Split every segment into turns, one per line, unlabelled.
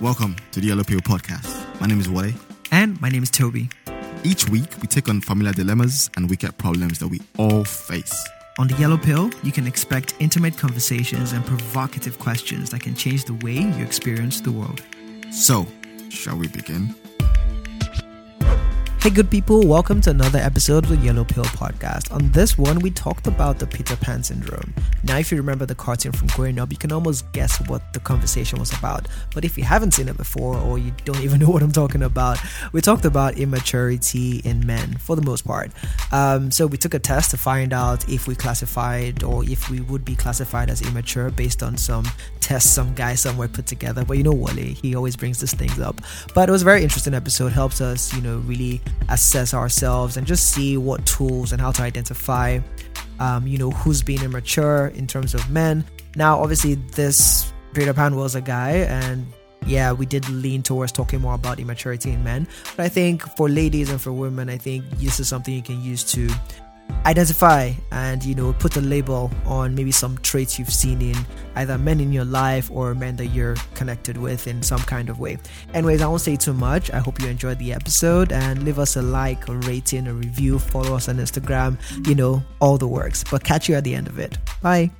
Welcome to the Yellow Pill Podcast. My name is Wale.
And my name is Toby.
Each week, we take on familiar dilemmas and wicked problems that we all face.
On the Yellow Pill, you can expect intimate conversations and provocative questions that can change the way you experience the world.
So, shall we begin?
Hey, good people, welcome to another episode of the Yellow Pill podcast. On this one, we talked about the Peter Pan syndrome. Now, if you remember the cartoon from growing up, you can almost guess what the conversation was about. But if you haven't seen it before, or you don't even know what I'm talking about, we talked about immaturity in men for the most part. Um, so, we took a test to find out if we classified or if we would be classified as immature based on some tests some guy somewhere put together. But you know, Wale, he always brings these things up. But it was a very interesting episode, helps us, you know, really assess ourselves and just see what tools and how to identify um, you know who's being immature in terms of men now obviously this Peter Pan was a guy and yeah we did lean towards talking more about immaturity in men but i think for ladies and for women i think this is something you can use to identify and you know put a label on maybe some traits you've seen in either men in your life or men that you're connected with in some kind of way. Anyways i won't say too much. I hope you enjoyed the episode and leave us a like a rating a review follow us on instagram you know all the works. But catch you at the end of it. Bye.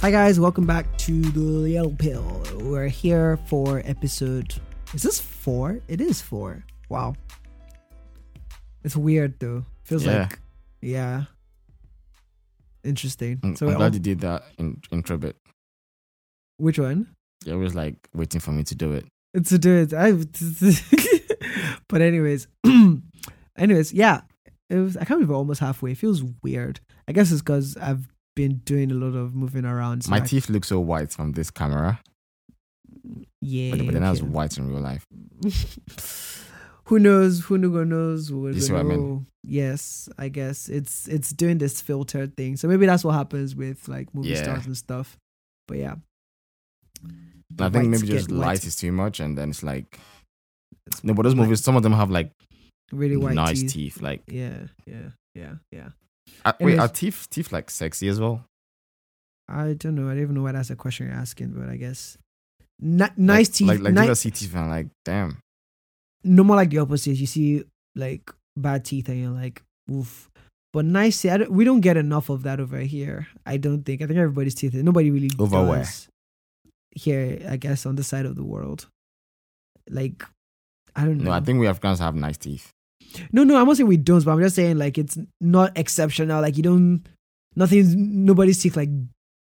Hi guys. Welcome back to the yellow pill. We're here for episode is this four? It is four. Wow. It's weird though. Feels
Yeah.
like yeah. Interesting.
I'm,
so
I'm
all-
glad you did that in, intro bit.
which one?
You're always like waiting for me to do it.
To do it. I but anyways. anyways, yeah. It was I can't believe we're almost halfway. It feels weird. I guess it's because I've been doing a lot of moving around. so
My
I-
teeth look so white from this camera,
Yeah.
but, but then I was white in real life.
who knows? Who knows? knows? Who
You see what I mean?
Yes, I guess it's it's doing this filtered thing. So maybe that's what happens with like movie
Yeah.
stars and stuff. But yeah.
And I think maybe just light
white.
is too much, and then it's like no. But those movies, some of them have like
really white
nice
teeth.
teeth. Like,
Yeah, yeah, yeah, yeah.
uh, wait, are teeth teeth like sexy as well?
I don't know. I don't even know why that's a question you're asking, but I guess Ni- nice
like,
teeth.
Like, like
ni-
you see teeth and like, damn.
no more like the opposite. You see like bad teeth, and you're like, oof. But nice teeth. I don't, we don't get enough of that over here. I don't think. I think everybody's teeth. Nobody really
Over where?
Here, I guess, on the side of the world. Like, I don't know.
No, I think we Africans have nice teeth.
No, no, I'm not saying we don't, but I'm just saying like it's not exceptional. Like you don't, nothing, nobody's teeth like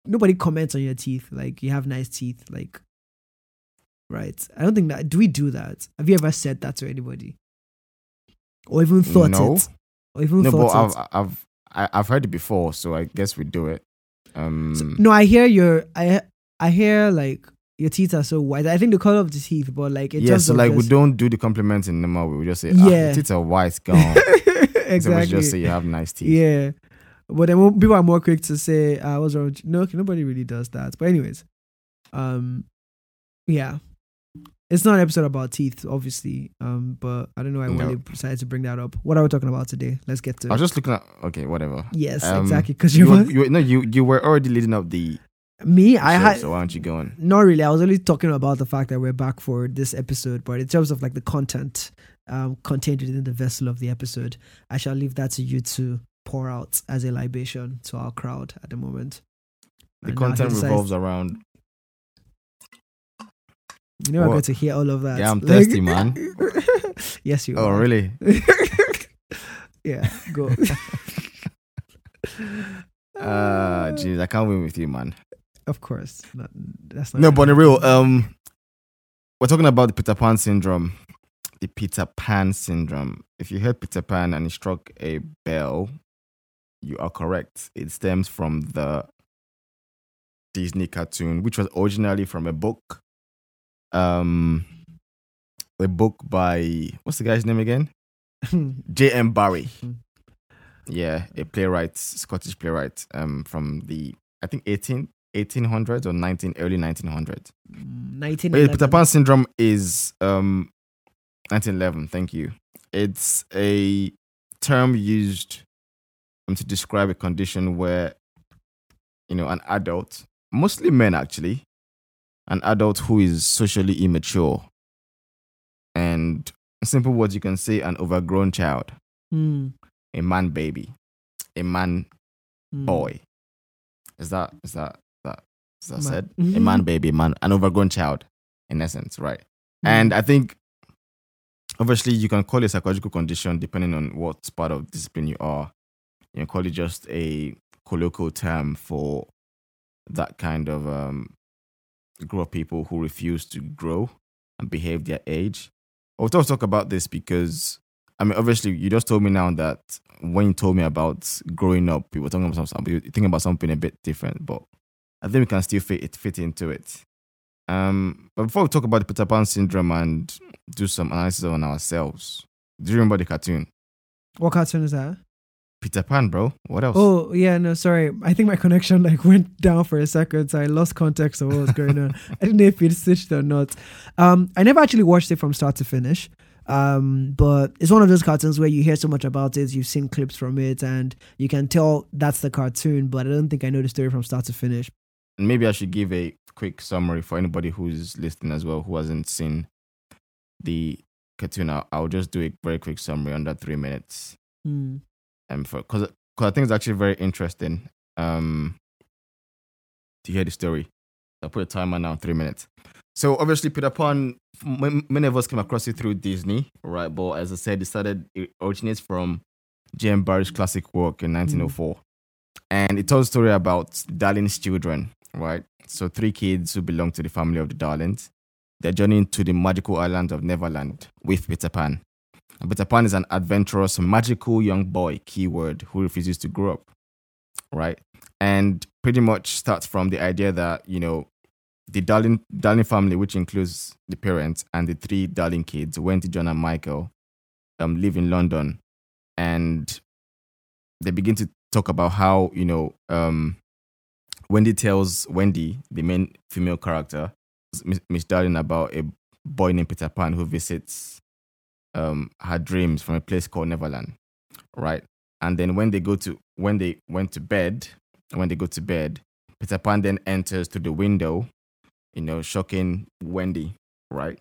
nobody comments on your teeth. Like you have nice teeth. Like, right? I don't think that. Do we do that? Have you ever said that to anybody, or even thought
No.
it, or even
No, but
thought it?
I've I've I- I've heard it before, so I guess we do it. Um,
So- no, I hear your, I, I hear like your teeth are so white. I think the color of the teeth, but like in
yeah,
terms
so like we don't do the compliment in. We just say, ah,
Yeah.
your teeth are white, gone.
exactly.
So we just say you have nice teeth.
Yeah. But then people are more quick to say, uh, what's wrong? No, okay, nobody really does that. But anyways, um, yeah. It's not an episode about teeth, obviously. Um, but I don't know why
No.
Decided to bring that up. What are we talking about today? Let's get to
I was just looking at okay, whatever.
Yes,
Um,
exactly. Because
You,
you,
were, you were- no, you you were already leading up the.
me, I had
So why aren't you going?
not really. I was only talking about the fact that we're back for this episode, but in terms of like the content um, contained within the vessel of the episode, I shall leave that to you to pour out as a libation to our crowd at the moment.
The
And
content revolves around.
You know, I'm going to hear all of that.
Yeah, I'm thirsty, man.
yes, you are.
Oh,
are.
really?
yeah, go.
Uh, jeez, I can't win with you, man.
of course. Not, that's not
No, but in real, um, we're talking about the Peter Pan syndrome. The Peter Pan syndrome. If you heard Peter Pan and it struck a bell, you are correct. It stems from the Disney cartoon, which was originally from a book. Um, a book by what's the guy's name again? J. M. Barrie. Yeah, a playwright, Scottish playwright. Um, from the I think 18, 1800s or nineteen early nineteen hundreds. But yeah,
1911.
Peter Pan syndrome is um 1911. Thank you. It's a term used um, to describe a condition where you know an adult, mostly men actually, an adult who is socially immature and in simple words, you can say an overgrown child,
Mm,
a man baby, a man
mm.
boy. Is that is that that is that
Man-
said?
Mhm.
A man baby, man, an overgrown child, in essence, right?
Mm.
And I think obviously you can call it a psychological condition depending on what part of discipline you are. You can call it just a colloquial term for that kind of um, group of people who refuse to grow and behave their age. I will talk about this because I mean, obviously, you just told me now that when you told me about growing up, you were talking about something, you thinking about something a bit different, but I think we can still fit it fit into it. Um, but before we talk about the Peter Pan syndrome and do some analysis on ourselves, do you remember the cartoon
What cartoon is that?
Peter Pan, bro? What else?
Oh yeah, no, sorry. I think my connection like went down for a second, so I lost context of what was going on. I didn't know if it switched or not. Um, I never actually watched it from start to finish. Um, but it's one of those cartoons where you hear so much about it, you've seen clips from it, and you can tell that's the cartoon. But I don't think I know the story from start to finish.
And maybe I should give a quick summary for anybody who's listening as well who hasn't seen the cartoon. I'll, just do a very quick summary under three minutes.
Hmm.
Um, for because because I think it's actually very interesting. Um, to hear the story. I'll put a timer now, three minutes. So obviously, Peter Pan. Many of us came across it through Disney, right? But as I said, it started. It originates from J.M. Barrie's classic work in 1904, and it tells a story about Darling's children, right? So three kids who belong to the family of the Darlings. They're journeying to the magical island of Neverland with Peter Pan. And Peter Pan is an adventurous, magical young boy, keyword, who refuses to grow up, right? And pretty much starts from the idea that, you know, the Darling, Darling family, which includes the parents and the three Darling kids, Wendy, John, and Michael, um, live in London. And they begin to talk about how, you know, um, Wendy tells Wendy, the main female character, Miss Darling, about a boy named Peter Pan who visits um, her dreams from a place called Neverland, right? And then when they go to when they went to bed, when they go to bed, Peter Pan then enters through the window, you know, shocking Wendy, right?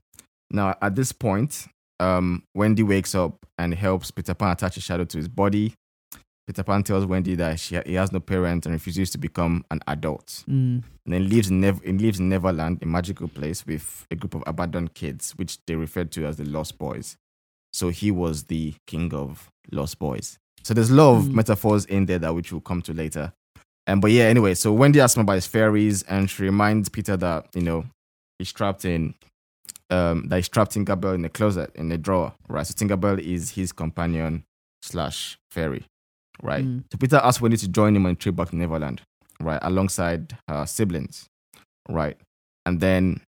Now at this point, um, Wendy wakes up and helps Peter Pan attach a shadow to his body. Peter Pan tells Wendy that she, he has no parents and refuses to become an adult
Hmm.
and then lives in Nev- lives in Neverland, a magical place with a group of abandoned kids, which they refer to as the Lost Boys. So he was the king of Lost Boys. So there's a lot of
Mm.
metaphors in there that which we'll come to later. Um, but yeah, anyway, so Wendy asks him about his fairies, and she reminds Peter that you know he's trapped in um that he's trapped in Tinkerbell in a closet in a drawer, right? So Tinkerbell is his companion slash fairy, right?
Mm.
So Peter asks Wendy to join him on a trip back to Neverland, right, alongside her siblings, right? And then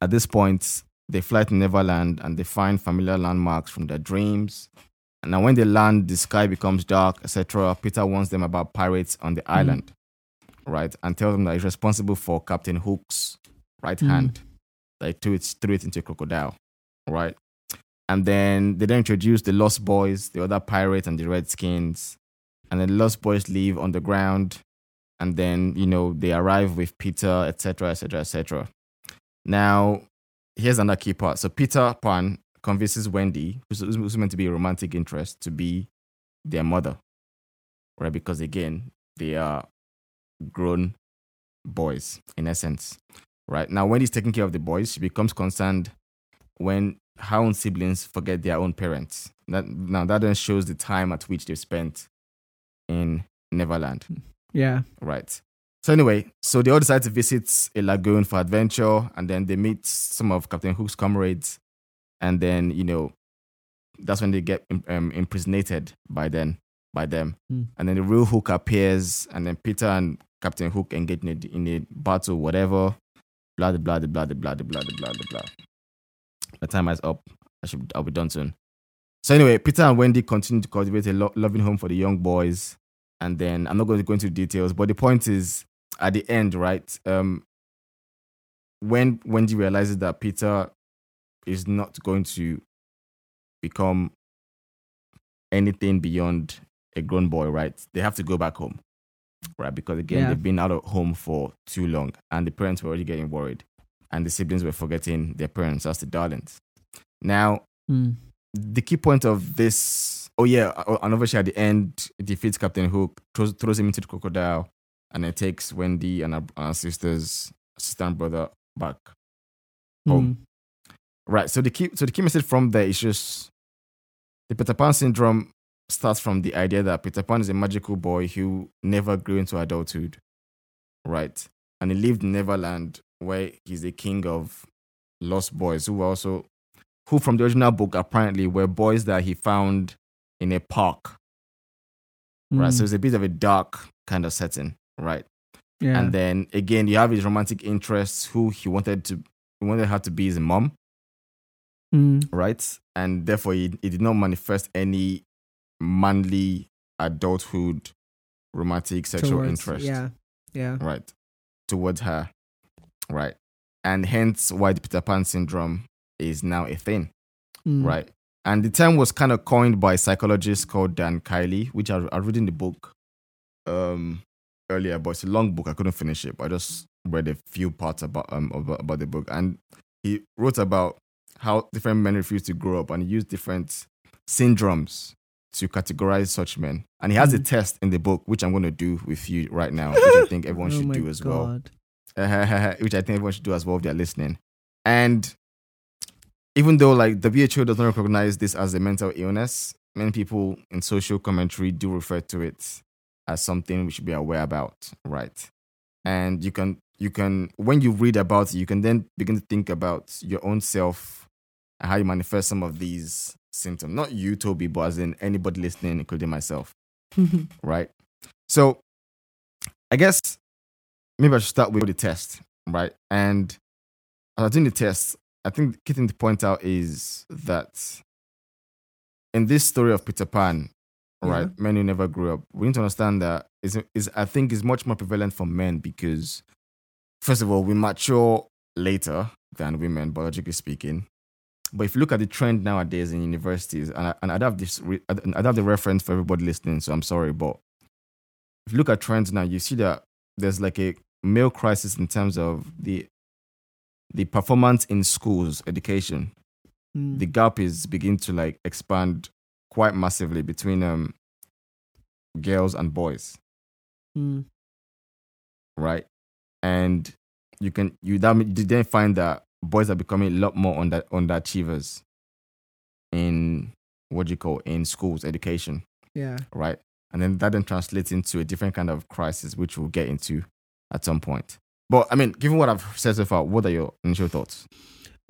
at this point, they fly to Neverland and they find familiar landmarks from their dreams. And now, when they land, the sky becomes dark, etc. Peter warns them about pirates on the island, right, and tells them that he's responsible for Captain Hook's right
Mm.
hand. He threw it, threw it into a crocodile, right? And then they then introduce the Lost Boys, the other pirates, and the Redskins. And then the Lost Boys leave on the ground. And then, you know, they arrive with Peter, etc., etc., etc. Now, here's another key part. So Peter Pan convinces Wendy, who's, who's meant to be a romantic interest, to be their mother, right? Because again, they are grown boys in essence, right? Now, Wendy's taking care of the boys. She becomes concerned when her own siblings forget their own parents. That, now, that then shows the time at which they've spent in Neverland.
Yeah.
Right. So anyway, so they all decide to visit a lagoon for adventure, and then they meet some of Captain Hook's comrades, and then you know, that's when they get um, impersonated by then by them,
Hmm.
and then the real Hook appears, and then Peter and Captain Hook engage in a, in a battle, whatever. Blah blah blah blah blah blah blah blah blah. The time is up. I should I'll be done soon. So anyway, Peter and Wendy continue to cultivate a lo- loving home for the young boys, and then I'm not going to go into details, but the point is at the end, right? Um, when Wendy realizes that Peter is not going to become anything beyond a grown boy, right? They have to go back home, right? Because again,
Yeah.
they've been out of home for too long, and the parents were already getting worried, and the siblings were forgetting their parents as the darlings. Now,
Mm.
the key point of this, oh yeah, uh, and at the end, defeats Captain Hook, throws, throws him into the crocodile, and it takes Wendy and her, her sisters, sister and brother back. Home.
Mm.
Right. So the key, so the key message from there is just the Peter Pan syndrome starts from the idea that Peter Pan is a magical boy who never grew into adulthood, right? And he lived in Neverland, where he's the king of lost boys, who were also, who from the original book apparently were boys that he found in a park, right? So
Mm.
it's a bit of a dark kind of setting, right?
yeah.
And then again, you have his romantic interests, who he wanted to, he wanted her to be his mom,
Mm.
right? And therefore, he, he did not manifest any manly adulthood romantic sexual
Towards-
interest,
Yeah. Yeah.
right, towards her, right? And hence why the Peter Pan syndrome is now a thing,
Mm.
right? And the term was kind of coined by a psychologist called Dan Kiley, which I, I read in the book um, earlier, but it's a long book. I couldn't finish it, but I just read a few parts about um about, about the book, and he wrote about how different men refuse to grow up, and he used different syndromes to categorize such men. And he has a
Mm.
test in the book, which I'm going to do with you right now, which I think everyone
Oh
should do as well
God.
which I think everyone should do as well if they're listening. And even though like the WHO does not recognize this as a mental illness, many people in social commentary do refer to it as something we should be aware about, right? And you can you can when you read about it, you can then begin to think about your own self and how you manifest some of these symptoms. Not you, Toby, but as in anybody listening, including myself mm-hmm. right? So I guess maybe I should start with the test, right? And as I was doing the test, I think the key thing to point out is that in this story of Peter Pan, right,
Yeah.
men who never grew up, we need to understand that is is I think is much more prevalent for men because first of all, we mature later than women, biologically speaking. But if you look at the trend nowadays in universities, and I, and I don't have this, re- I don't I don't have the reference for everybody listening, so I'm sorry, but if you look at trends now, you see that there's like a male crisis in terms of the the performance in schools, education.
Mm.
The gap is beginning to like expand quite massively between um girls and boys,
Mm.
right? And you can you that you then find that boys are becoming a lot more under underachievers in what do you call in schools education
Yeah.
right? And then that then translates into a different kind of crisis, which we'll get into at some point. But I mean, given what I've said so far, what are your initial thoughts?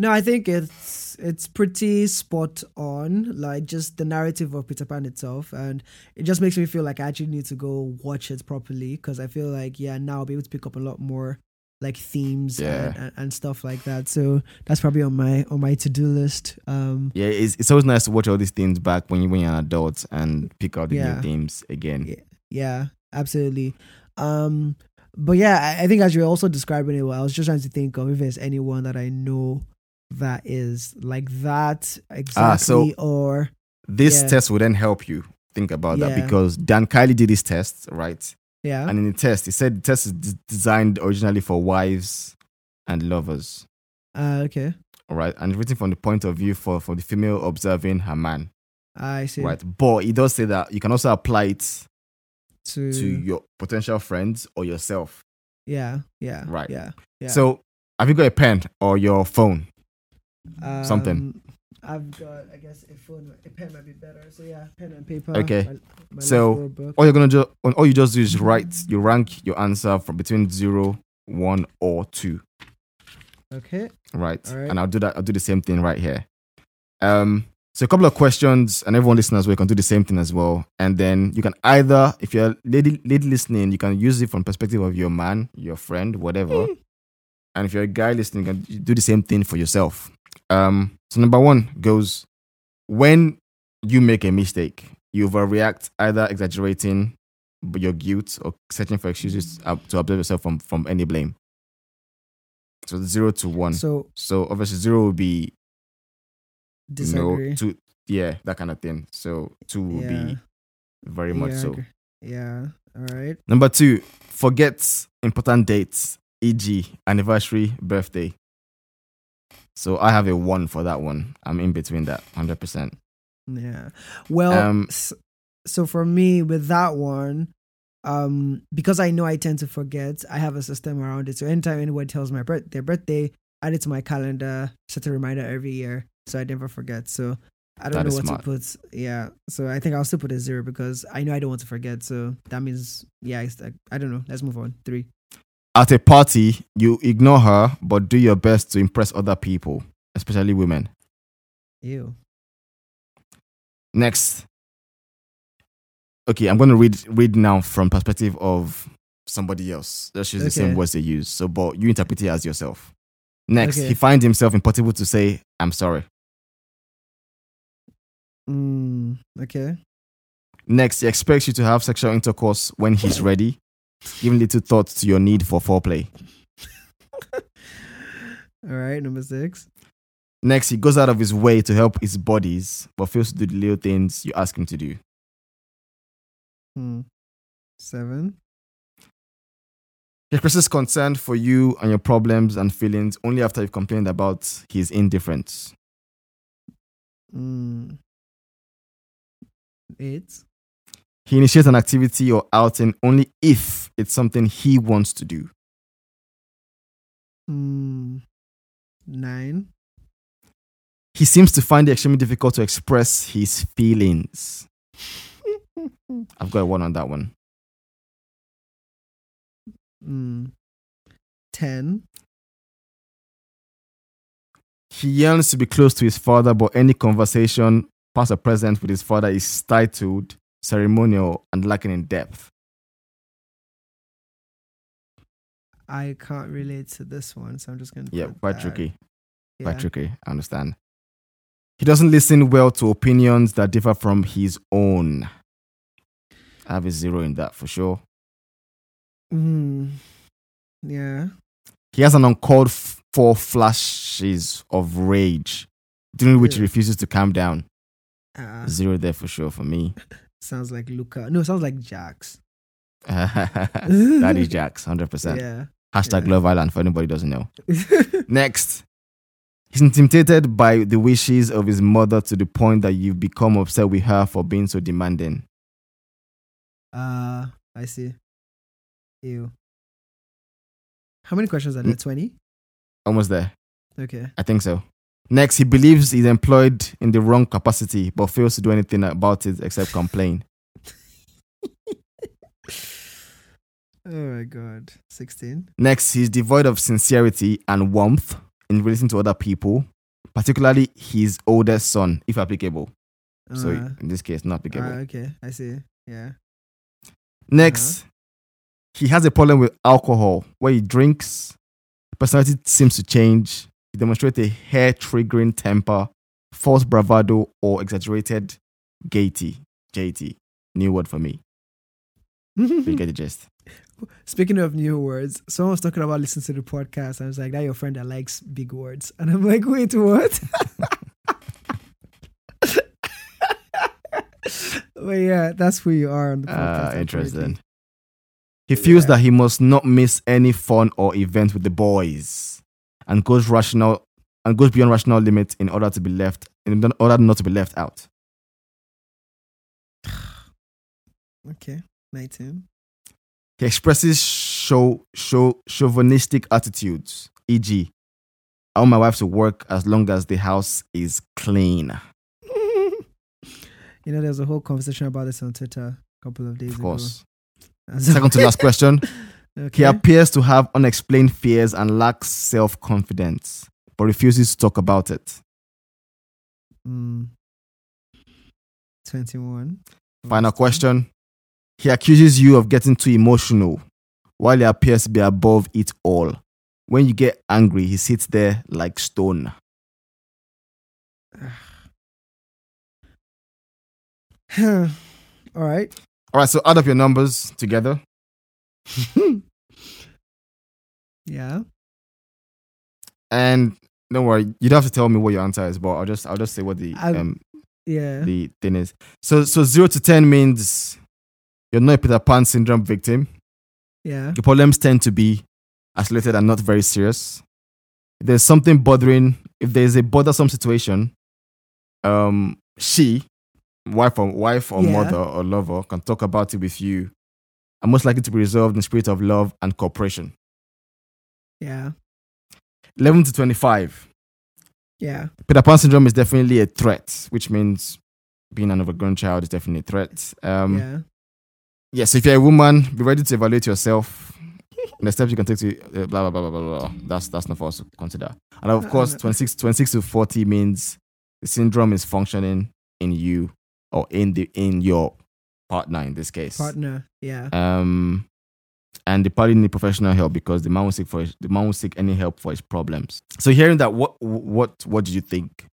No, I think it's it's pretty spot on, like just the narrative of Peter Pan itself, and it just makes me feel like I actually need to go watch it properly because I feel like yeah now I'll be able to pick up a lot more like themes
Yeah.
and, and, and stuff like that. So that's probably on my on my to do list. Um,
Yeah, it's, it's always nice to watch all these things back when you when you're an adult and pick out the
Yeah.
new themes again.
Yeah. yeah, absolutely. Um, but yeah, I, I think as you're also describing it, well, I was just trying to think of if there's anyone that I know that is like that exactly,
Ah, so-
or
This
Yeah.
test will then help you think about that because Dan Kiley did this test, right?
yeah,
And in the test, he said the test is d- designed originally for wives and lovers,
uh, okay, All
right. And written from the point of view for, for the female observing her man,
I see.
right? But he does say that you can also apply it
To,
to your potential friends or yourself.
yeah, yeah,
Right.
yeah, yeah.
So, have you got a pen or your phone? Something.
Um, I've got, I guess, a phone, a pen might be better. So yeah, pen and paper.
Okay.
My, my
So. All you're gonna do, all you just do is write. You rank your answer from between zero, one, or two,
okay,
right?
Right.
And I'll do that. I'll do the same thing right here. Um. So a couple of questions, and everyone listening as well can do the same thing as well. And then you can either, if you're lady, lady listening, you can use it from perspective of your man, your friend, whatever. and if you're a guy listening, you can do the same thing for yourself. Um. So number one goes when you make a mistake, you overreact, either exaggerating your guilt or searching for excuses to absolve yourself from from any blame. So zero to one. So,
So
obviously zero will be
disagree.
no, two, yeah, that kind of thing. So two will
yeah.
be very much
yeah,
so.
Yeah. All right.
Number two, forget important dates, e.g., anniversary, birthday. So I have a one for that one. I'm in between that, hundred percent.
Yeah. Well,
Um,
so for me with that one, um, because I know I tend to forget, I have a system around it. So anytime anyone tells my birth their birthday, add it to my calendar, set a reminder every year, so I never forget. So I don't know what
smart.
to put. Yeah. So I think I'll still put a zero because I know I don't want to forget. So that means yeah, I don't know. Let's move on. Three.
At a party, you ignore her, but do your best to impress other people, especially women.
Ew.
Next. Okay, I'm going to read read now from perspective of somebody else. Let's use the same words they use. So, but you interpret it as yourself. Next,
Okay.
he finds himself impossible to say, "I'm sorry."
Mm, okay.
Next, he expects you to have sexual intercourse when he's ready, giving little thought to your need for foreplay.
All right. Number six.
Next, he goes out of his way to help his bodies, but fails to do the little things you ask him to do.
Hmm. Seven.
He expresses concern for you and your problems and feelings only after you've complained about his indifference.
Mm. Eight.
He initiates an activity or outing only if it's something he wants to do.
Hmm. Nine.
He seems to find it extremely difficult to express his feelings. I've got a one on that one.
Hmm. Ten.
He yearns to be close to his father, but any conversation, past or present, with his father is titled, ceremonial, and lacking in depth.
I can't relate to this one, so I'm just gonna.
Yeah,
put
quite
that.
tricky. Quite tricky. I understand. He doesn't listen well to opinions that differ from his own. I have a zero in that for sure.
Hmm. Yeah.
He has an uncalled for flashes of rage, during which he refuses to calm down.
Uh,
Zero there for sure for me.
sounds like Luca. No, sounds like Jax.
that is Jax, 100%.
Yeah.
Hashtag
yeah.
Love Island for anybody who doesn't know. Next. He's intimidated by the wishes of his mother to the point that you've become upset with her for being so demanding.
uh, I see. Ew. How many questions are there? Twenty.
Almost there.
Okay.
I think so. Next, he believes he's employed in the wrong capacity but fails to do anything about it except complain.
Oh my god. Sixteen.
Next, he's devoid of sincerity and warmth in relating to other people, particularly his oldest son, if applicable. So
Uh,
in this case, not applicable.
uh, okay. I see. Yeah.
Next, he has a problem with alcohol where he drinks, personality seems to change, he demonstrates a hair triggering temper, false bravado, or exaggerated gaiety. JT. New word for me. You get the gist.
Speaking of new words, someone was talking about listening to the podcast. I was like, that your friend that likes big words. And I'm like, wait, what? but yeah, that's who you are on the podcast.
Uh, interesting. He feels
Yeah.
that he must not miss any fun or event with the boys and goes rational and goes beyond rational limits in order to be left in order not to be left out.
Okay. 19.
He expresses show, show, chauvinistic attitudes, e.g., I want my wife to work as long as the house is clean.
you know, there's a whole conversation about this on Twitter a couple of days
Of
ago.
Second to last question. He appears to have unexplained fears and lacks self confidence, but refuses to talk about it.
Mm. 21.
Final question. He accuses you of getting too emotional while he appears to be above it all. When you get angry, he sits there like stone.
All right.
All right, so add up your numbers together.
Yeah.
And don't worry, you don't have to tell me what your answer is, but I'll just I'll just say what the
I-
um
Yeah.
the thing is. So so zero to ten means you're not a Peter Pan syndrome victim.
Yeah.
Your problems tend to be isolated and not very serious. if there's something bothering, if there's a bothersome situation, um, she, wife or wife or
Yeah.
mother or lover, can talk about it with you, and most likely to be resolved in the spirit of love and cooperation.
Yeah.
Eleven to twenty-five.
Yeah.
Peter Pan syndrome is definitely a threat, which means being an overgrown child is definitely a threat. Um,
yeah.
yeah, so if you're a woman, be ready to evaluate yourself. and the steps you can take to uh, blah, blah, blah, blah, blah, blah. That's, that's not for us to consider. And of
Uh,
course,
no.
26, 26 to 40 means the syndrome is functioning in you or in the in your partner in this case.
Partner. Yeah.
Um, and the party need professional help because the man will seek for his, the man will seek any help for his problems. So hearing that, what what what do you think?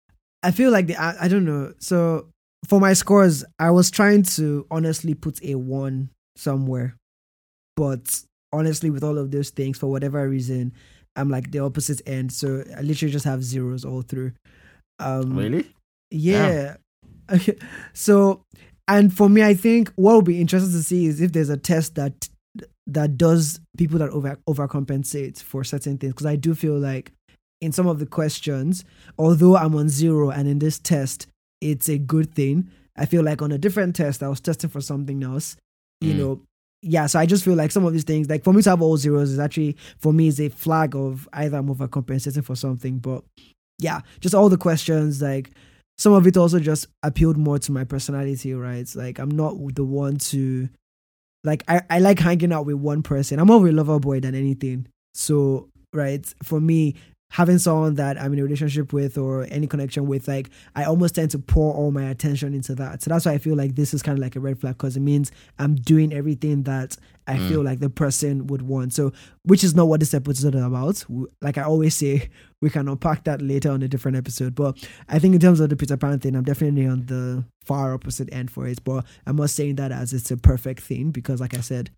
I feel like the I, I don't know. So for my scores, I was trying to honestly put a one somewhere, but honestly, with all of those things, for whatever reason, I'm like the opposite end. So I literally just have zeros all through. Um,
Really?
Yeah. Okay. So, and for me, I think what will be interesting to see is if there's a test that that does people that over overcompensate for certain things. Because I do feel like in some of the questions, although I'm on zero, and in this test, it's a good thing. I feel like on a different test, I was testing for something else. You
Mm.
know, yeah. So I just feel like some of these things, like for me to have all zeros, is actually for me is a flag of either I'm overcompensating for something, but yeah, just all the questions like some of it also just appealed more to my personality, right? Like I'm not the one to like I, I like hanging out with one person. I'm more of a lover boy than anything. So, right, for me, having someone that I'm in a relationship with or any connection with, like I almost tend to pour all my attention into that. So that's why I feel like this is kind of like a red flag because it means I'm doing everything that I
Mm.
feel like the person would want. So, which is not what this episode is about. Like I always say, we can unpack that later on a different episode. But I think in terms of the Peter Pan thing, I'm definitely on the far opposite end for it. But I'm not saying that as it's a perfect thing because, like I said,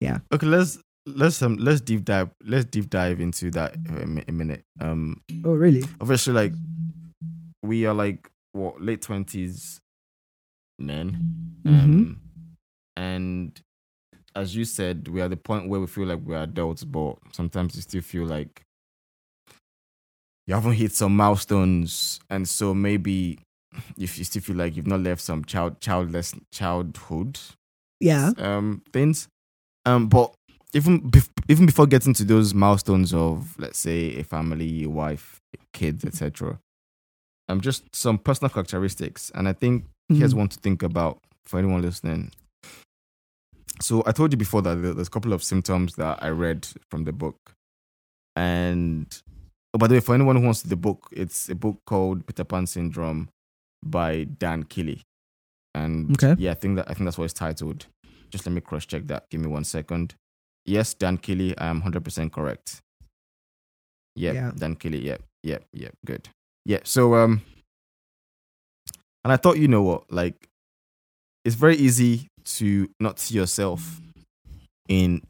yeah.
Okay, let's let's um let's deep dive let's deep dive into that in a minute. Um,
oh really?
obviously, like we are like what late twenties men, um, and as you said, we are at the point where we feel like we are adults, but sometimes you still feel like you haven't hit some milestones, and so maybe if you still feel like you've not left some child childless childhood
Yeah.
um things. Um, but even bef- even before getting to those milestones of let's say a family, a wife, kids, etc. Um, just some personal characteristics, and I think here's
Mhm.
one to think about for anyone listening. So I told you before that there's a couple of symptoms that I read from the book, and oh, by the way, for anyone who wants the book, it's a book called Peter Pan Syndrome by Dan Kelly, and
Okay.
yeah, I think that I think that's what it's titled. Just let me cross check that. Give me one second. Yes, Dan Kelly, I am hundred percent correct. Yep,
Yeah.
Dan Kelly. Yep, yep, yep. Good. Yeah. So um, and I thought, you know what, like, it's very easy to not see yourself in.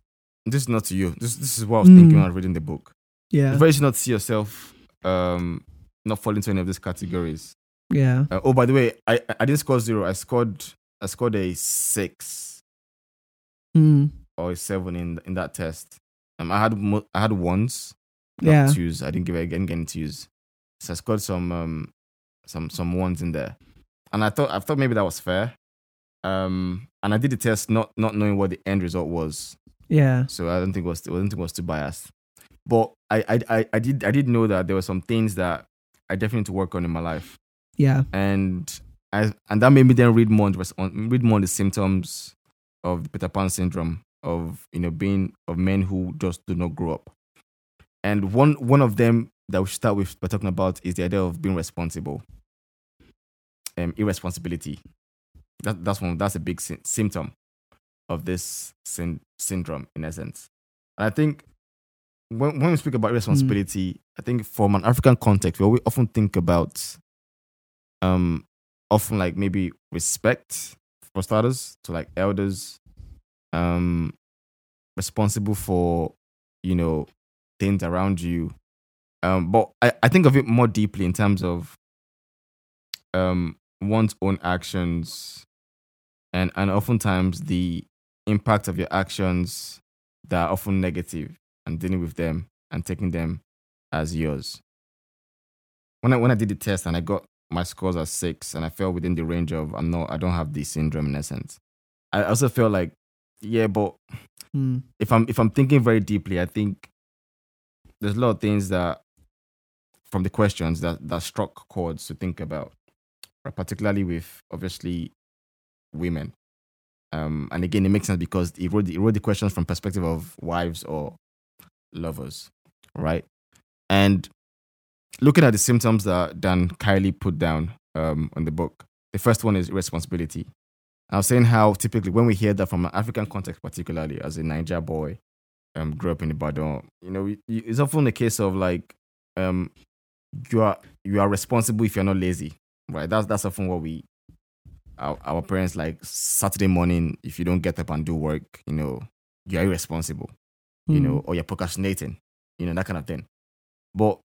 This is not to you. This this is what I was thinking
Mm.
when I reading the book.
Yeah.
It's very easy not see yourself um not fall into any of these categories.
Yeah.
Uh, oh, by the way, I I didn't score zero. I scored I scored a six
Mm.
or a seven in in that test. Um, I had mo- I had ones, not
Yeah.
twos. I didn't give it again, getting twos. So I scored some um some some ones in there, and I thought I thought maybe that was fair. Um, and I did the test not not knowing what the end result was,
Yeah.
so I don't think it was I don't think it was too biased. But I I I, I did I did know that there were some things that I definitely need to work on in my life
Yeah.
and I and that made me then read more on, read more on the symptoms of the Peter Pan syndrome of you know being of men who just do not grow up. And one one of them that we should start with by talking about is the idea of being responsible. Um, irresponsibility. That that's one that's a big sy- symptom of this syn- syndrome in essence. And I think when when we speak about irresponsibility, I think from an African context, we often think about um often like maybe respect for starters to like elders um responsible for you know things around you um but I, I think of it more deeply in terms of um one's own actions and and oftentimes the impact of your actions that are often negative and dealing with them and taking them as yours. When I when I did the test and I got my scores as six and I fell within the range of I'm not I don't have the syndrome in essence. I also felt like, yeah, but
Mm.
if I'm if I'm thinking very deeply, I think there's a lot of things that from the questions that that struck chords to think about, right? particularly with obviously women. Um, and again, it makes sense because he wrote, it wrote the questions from perspective of wives or lovers, right? And looking at the symptoms that Dan Kiley put down um, on the book, the first one is irresponsibility. I was saying how typically when we hear that from an African context, particularly as a Naija boy, um, grew up in Ibadan, you know, it's often a case of like, um, you are you are responsible if you're not lazy, right? That's that's often what we, our, our parents like Saturday morning. If you don't get up and do work, you know, you're irresponsible, you
Mm.
know, or you're procrastinating, you know, that kind of thing. But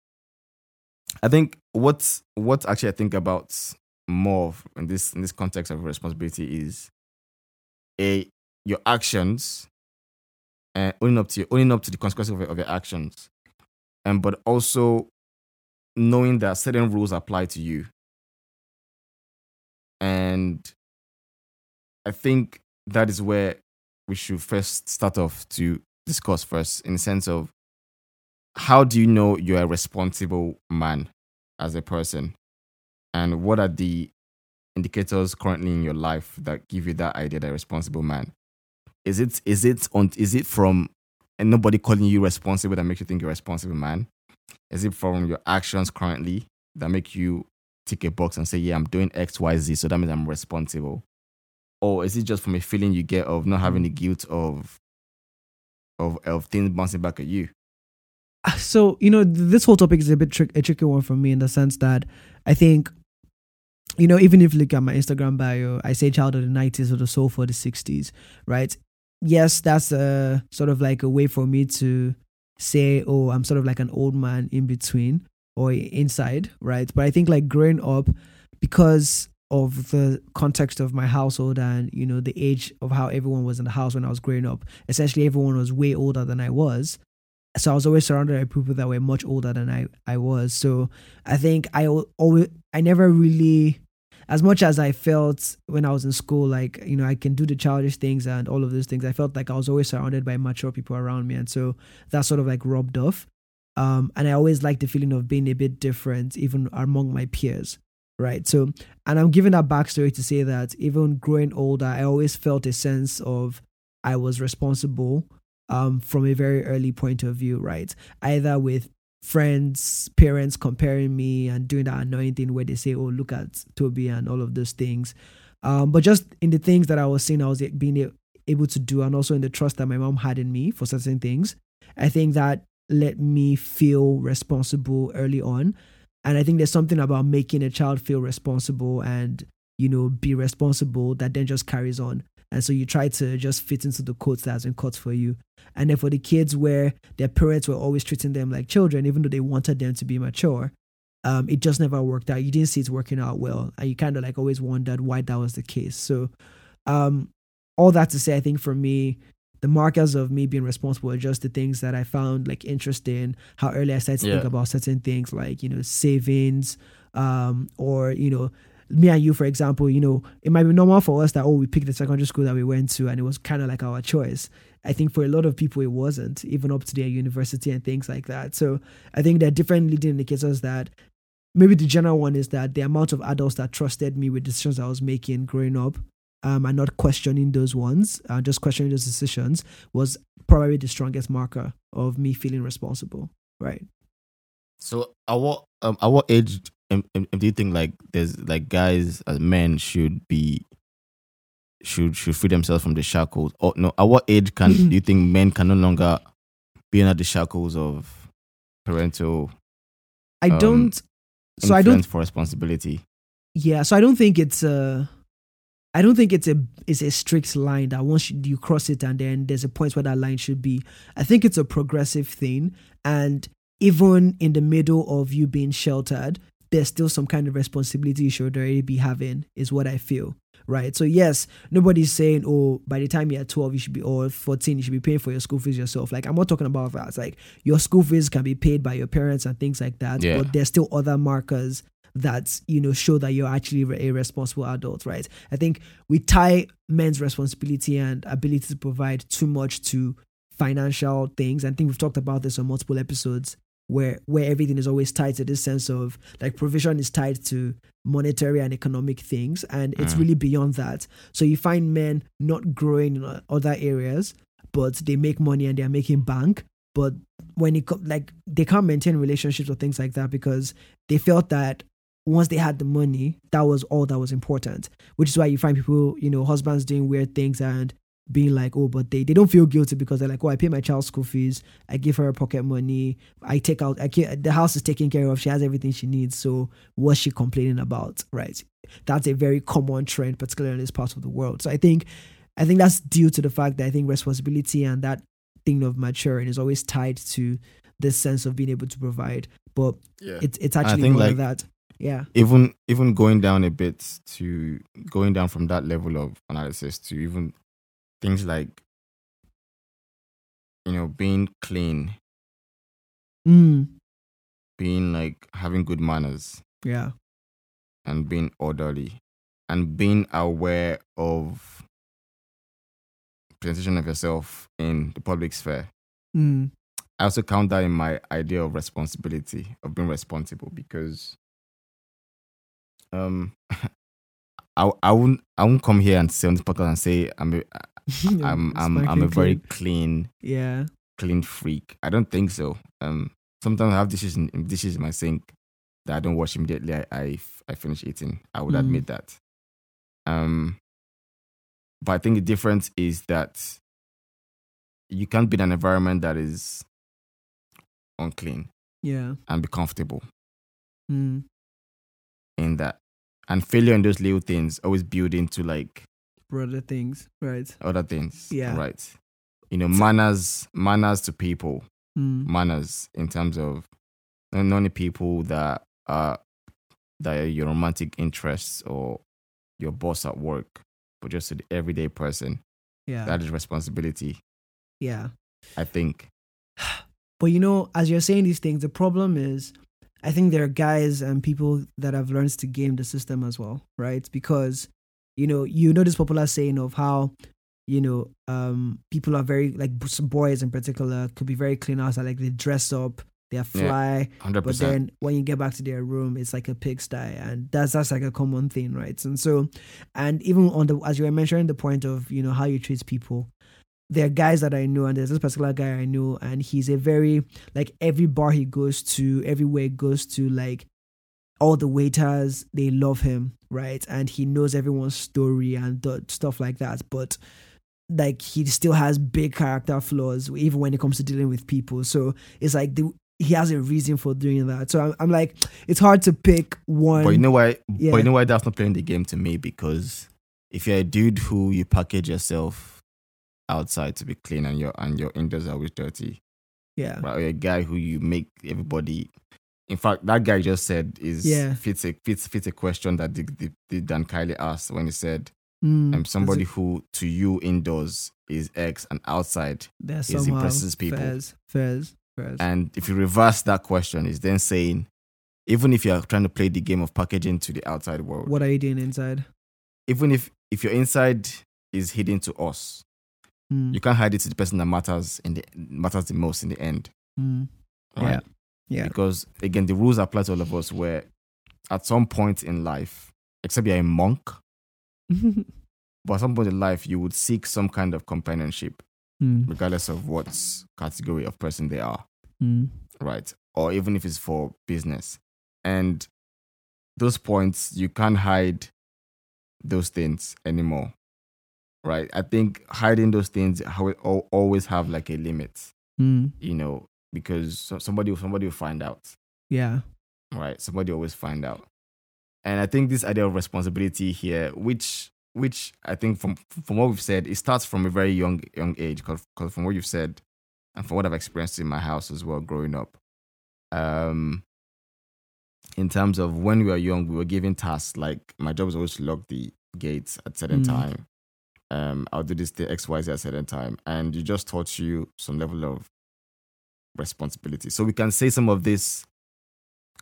I think what what actually I think about more of in this in this context of responsibility is a your actions and owning up to owning up to the consequences of, your- of your actions, and but also knowing that certain rules apply to you. And I think that is where we should first start off to discuss first in the sense of how do you know you're a responsible man as a person? And what are the indicators currently in your life that give you that idea that a responsible man? Is it is it on is it from and nobody calling you responsible that makes you think you're a responsible man? Is it from your actions currently that make you tick a box and say, Yeah, I'm doing X, Y, Z, so that means I'm responsible? Or is it just from a feeling you get of not having the guilt of of of things bouncing back at you?
Uh, so you know this whole topic is a bit trick, a tricky one for me in the sense that I think you know even if you look at my Instagram bio, I say child of the nineties or the soul for the sixties, right? Yes, that's a sort of like a way for me to say, oh, I'm sort of like an old man in between or inside, right? But I think like growing up because of the context of my household and you know the age of how everyone was in the house when I was growing up, essentially everyone was way older than I was so I was always surrounded by people that were much older than I, I was. So I think I always I never really as much as I felt when I was in school, like, you know, I can do the childish things and all of those things, I felt like I was always surrounded by mature people around me. And so that sort of like rubbed off. Um, and I always liked the feeling of being a bit different, even among my peers. Right. So, and I'm giving that backstory to say that even growing older, I always felt a sense of I was responsible um, from a very early point of view, right? Either with friends, parents comparing me and doing that annoying thing where they say, "Oh, look at Toby" and all of those things. Um, but just in the things that I was seeing, I was being able to do, and also in the trust that my mom had in me for certain things. I think that let me feel responsible early on, and I think there's something about making a child feel responsible and you know be responsible that then just carries on. And so you try to just fit into the codes that has been cut for you. And then for the kids where their parents were always treating them like children, even though they wanted them to be mature, um, it just never worked out. You didn't see it working out well. And you kind of like always wondered why that was the case. So, um, all that to say, I think for me, the markers of me being responsible are just the things that I found like interesting, how early I started to think about certain things like, you know, savings, um, or, you know, me and you, for example, you know, it might be normal for us that, oh, we picked the secondary school that we went to and it was kind of like our choice. I think for a lot of people, it wasn't, even up to their university and things like that. So I think there are different leading indicators that maybe the general one is that the amount of adults that trusted me with decisions I was making growing up um, and not questioning those ones, uh, just questioning those decisions was probably the strongest marker of me feeling responsible. Right.
So, at what um, at what age um, um, do you think like there's like guys as men should be should should free themselves from the shackles? Or no, at what age can do you think men can no longer be under the shackles of parental
I
Um,
don't. So I don't
for responsibility?
Yeah, so I don't think it's a I don't think it's a it's a strict line that once you, you cross it and then there's a point where that line should be. I think it's a progressive thing and even in the middle of you being sheltered, there's still some kind of responsibility you should already be having is what I feel. right? So yes, nobody's saying, oh, by the time you're 12, you should be or 14, you should be paying for your school fees yourself. Like I'm not talking about that. It's like your school fees can be paid by your parents and things like that,
Yeah.
but there's still other markers that you know show that you're actually a responsible adult, right? I think we tie men's responsibility and ability to provide too much to financial things. I think we've talked about this on multiple episodes where where everything is always tied to this sense of like provision is tied to monetary and economic things and it's
Mm.
really beyond that so you find men not growing in other areas but they make money and they're making bank but when it like they can't maintain relationships or things like that because they felt that once they had the money that was all that was important which is why you find people you know husbands doing weird things and being like oh but they, they don't feel guilty because they're like oh i pay my child's school fees i give her pocket money i take out i ca- the house is taken care of she has everything she needs so what's she complaining about? Right? That's a very common trend particularly in this part of the world. So i think i think that's due to the fact that i think responsibility and that thing of maturing is always tied to this sense of being able to provide. But
Yeah.
it's it's actually more
like,
than that yeah.
Even even going down a bit to going down from that level of analysis to even things like you know being clean.
Mm,
being like having good manners.
Yeah.
And being orderly. And being aware of presentation of yourself in the public sphere.
Mm,
i also count that in my idea of responsibility of being responsible because um I, I won't I won't come here and say on this podcast and say I'm a, I'm I'm I'm a very clean
yeah
clean freak. I don't think so. Um, sometimes I have dishes in, dishes in my sink that I don't wash immediately. I I, I finish eating. I would
Mm.
admit that. Um, but I think the difference is that you can't be in an environment that is unclean
yeah
and be comfortable
mm,
in that. And failure in those little things always build into like
brother things right
other things.
Yeah.
Right. You know, manners manners to people.
mm,
manners in terms of not only people that are that are your romantic interests or your boss at work, but just to the everyday person.
yeah
That is responsibility,
yeah
I think.
But you know, as you're saying these things, the problem is, I think there are guys and people that have learned to game the system as well, right? Because, you know, you know this popular saying of how, you know, um, people are very like boys in particular could be very clean outside, like they dress up, they're
Yeah.
fly,
Hundred
but then when you get back to their room, it's like a pigsty, and that's that's like a common thing, right? And so, and even on the as you were mentioning the point of you know how you treat people, there are guys that I know, and there's this particular guy I know, and he's a very like every bar he goes to, everywhere he goes to, like all the waiters they love him, right? And he knows everyone's story and th- stuff like that, but like he still has big character flaws even when it comes to dealing with people so it's like the, he has a reason for doing that so I'm, I'm like it's hard to pick one
But you know why?
Yeah.
But you know why that's not playing the game to me because if you're a dude who you package yourself outside to be clean and your and your indoors are always dirty,
yeah
right? A guy who you make everybody. In fact, that guy just said is
Yeah.
fits a fits fits a question that the, the, the Dan Kiley asked when he said,
Mm,
"I'm somebody who to you indoors is X and outside." is impresses people.
fairs, fairs, fairs.
And if you reverse that question, is then saying, even if you're trying to play the game of packaging to the outside world,
what are you doing inside
even if if your inside is hidden to us,
Mm,
you can't hide it to the person that matters in the matters the most in the end,
mm,
right?
yeah
Because again, the rules apply to all of us. Where at some point in life, except you're a monk, but at some point in life, you would seek some kind of companionship,
Mm,
regardless of what category of person they are.
mm,
right? Or even if it's for business. And those points, you can't hide those things anymore, right? I think hiding those things always have like a limit,
mm,
you know, because somebody somebody will find out,
yeah
right? Somebody always find out. And I think this idea of responsibility here, which which I think from from what we've said, it starts from a very young young age. Because from what you've said, and from what I've experienced in my house as well, growing up, um, in terms of when we were young, we were given tasks. Like my job was always to lock the gates at certain
Mm.
time. Um, I'll do this the X Y Z at a certain time, and you just taught you some level of responsibility. So we can say some of this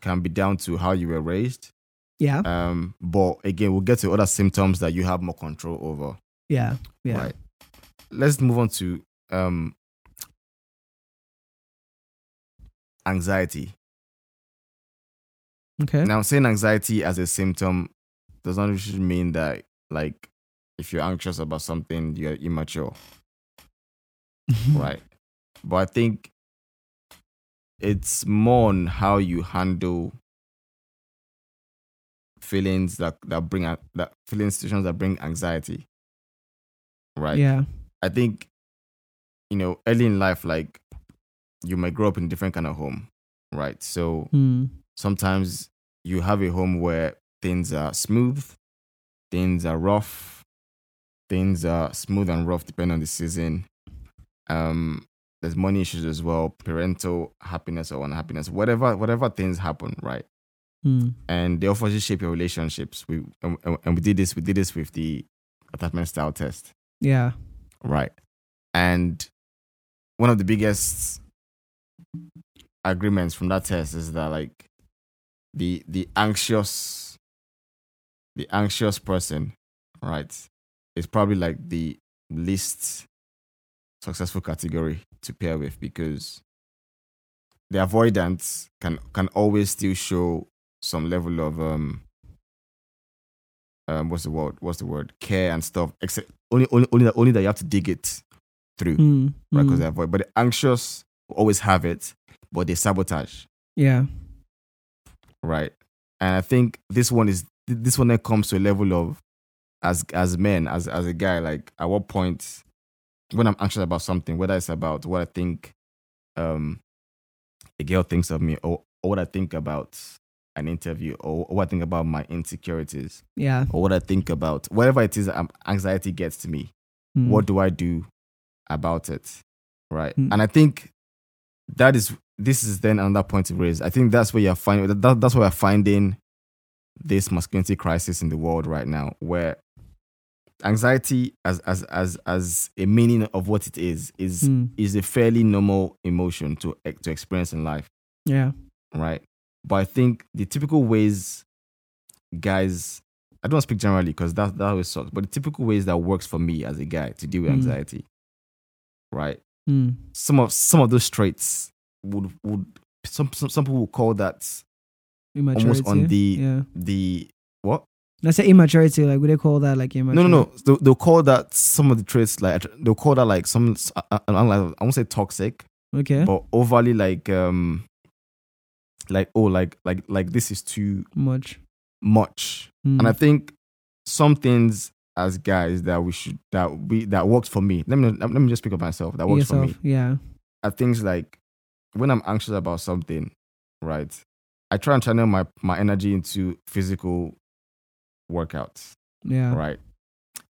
can be down to how you were raised.
Yeah.
Um, but again, we'll get to other symptoms that you have more control over.
Yeah. Yeah.
Right. Let's move on to um anxiety.
Okay.
Now, saying anxiety as a symptom does not usually mean that, like, if you're anxious about something, you're immature, right? But I think it's more on how you handle feelings that that bring that feeling situations that bring anxiety, right?
Yeah.
I think, you know, early in life, like, you might grow up in a different kind of home, right? So
Mm.
sometimes you have a home where things are smooth, things are rough, things are smooth and rough depending on the season. Um, there's money issues as well, parental happiness or unhappiness, whatever, whatever things happen, right?
Mm.
And they obviously shape your relationships. We and- and we did this, we did this with the attachment style test,
Yeah.
right? And one of the biggest agreements from that test is that like the the anxious the anxious person right is probably like the least successful category to pair with because the avoidance can can always still show some level of um um what's the word what's the word care and stuff except only only only that, only that you have to dig it through
Mm.
right because
Mm.
they avoid but the anxious always have it but they sabotage
Yeah.
right? And I think this one is this one that comes to a level of as as men, as as a guy, like at what point when I'm anxious about something, whether it's about what I think um a girl thinks of me or, or what I think about an interview or, or what I think about my insecurities
Yeah.
or what I think about whatever it is that um, anxiety gets to me
Mm.
what do I do about it? Right.
Mm.
And I think that is this is then another point to raise. I think that's where you're finding that, that's where we're finding this masculinity crisis in the world right now, where anxiety as as as as a meaning of what it is is
Mm.
is a fairly normal emotion to to experience in life,
Yeah.
right? But I think the typical ways guys I don't speak generally because that that always sucks, but the typical ways that works for me as a guy to deal with
Mm.
anxiety, right?
Mm.
Some of some of those traits would would some some, some people would call that
Immaturity.
on the-
yeah.
the what?
Let's say immaturity. Like, would they call that like immaturity?
No, no, no. They'll, they'll call that some of the traits like they'll call that like some I, I, I don't won't say toxic,
Okay.
but overly like um like oh like like like this is too
Much.
much.
Mm.
And I think some things as guys that we should that we that works for me. Let me let me just speak of myself. That works for me.
Yeah.
Are things like when I'm anxious about something, right? I try and channel my my energy into physical workouts,
Yeah.
right?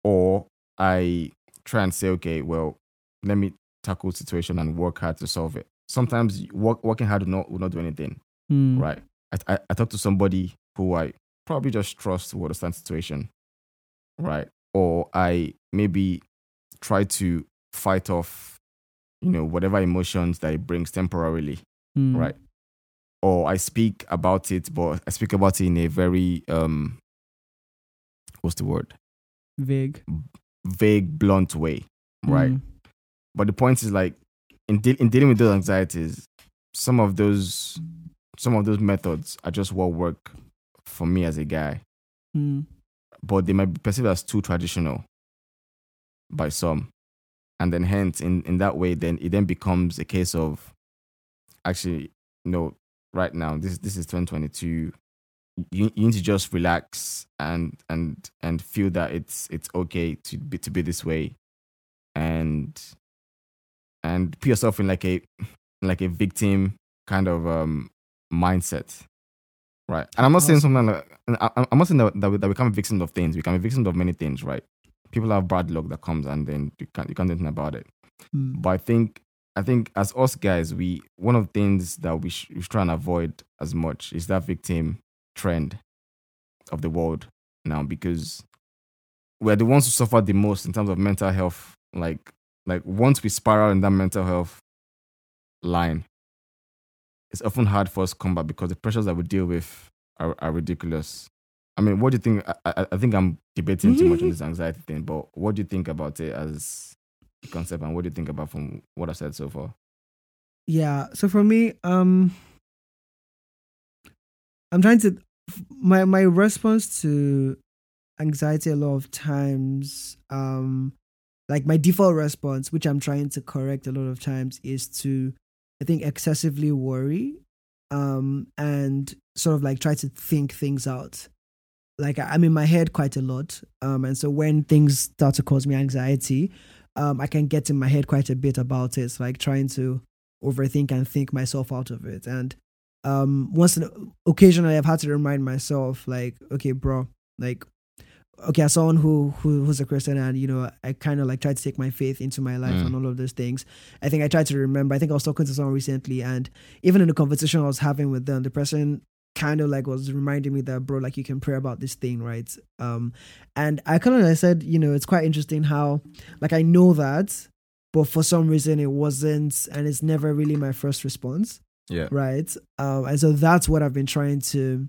Or I try and say, okay, well, let me tackle situation and work hard to solve it. Sometimes work, working hard will not will not do anything
Mm.
right? I, I, I talk to somebody who I probably just trust to understand situation, right? Or I maybe try to fight off, you know, whatever emotions that it brings temporarily,
Mm.
right? Or I speak about it, but I speak about it in a very um, what's the word?
Vague.
Vague, blunt way, right?
Mm.
But the point is like in de- in dealing with those anxieties, some of those some of those methods are just what work for me as a guy,
Mm.
but they might be perceived as too traditional by some, and then hence in in that way, then it then becomes a case of actually no right now this this is 2022 you, you need to just relax and and and feel that it's it's okay to be to be this way. And and put yourself in like a like a victim kind of um mindset right? And i'm not saying something like I- i'm not saying that, that, we, that we become a victim of things. We can be victims of many things right? People have bad luck that comes and then you can't you can't do anything about it.
Mm.
but I think I think as us guys, we one of the things that we, sh- we should try and avoid as much is that victim trend of the world now because we're the ones who suffer the most in terms of mental health. Like like once we spiral in that mental health line, it's often hard for us to come back because the pressures that we deal with are, are ridiculous. I mean, what do you think? I, I, I think I'm debating too much on this anxiety thing, but what do you think about it as a concept, and what do you think about from what I said so far?
Yeah. So for me, um, I'm trying to my my response to anxiety a lot of times, um, like my default response, which I'm trying to correct a lot of times, is to I think excessively worry, um, and sort of like try to think things out. Like I'm in my head quite a lot, um, and so when things start to cause me anxiety, um, I can get in my head quite a bit about it, like trying to overthink and think myself out of it. And um, once in, occasionally, I've had to remind myself, like, okay, bro, like, okay, as someone who, who who's a Christian, and you know, I kind of like try to take my faith into my life
Mm.
and all of those things. I think I tried to remember. I think I was talking to someone recently, and even in the conversation I was having with them, the person kind of like was reminding me that bro like you can pray about this thing right um and i kind of like said you know it's quite interesting how like i know that but for some reason it wasn't and it's never really my first response
Yeah.
right? Um and so that's what i've been trying to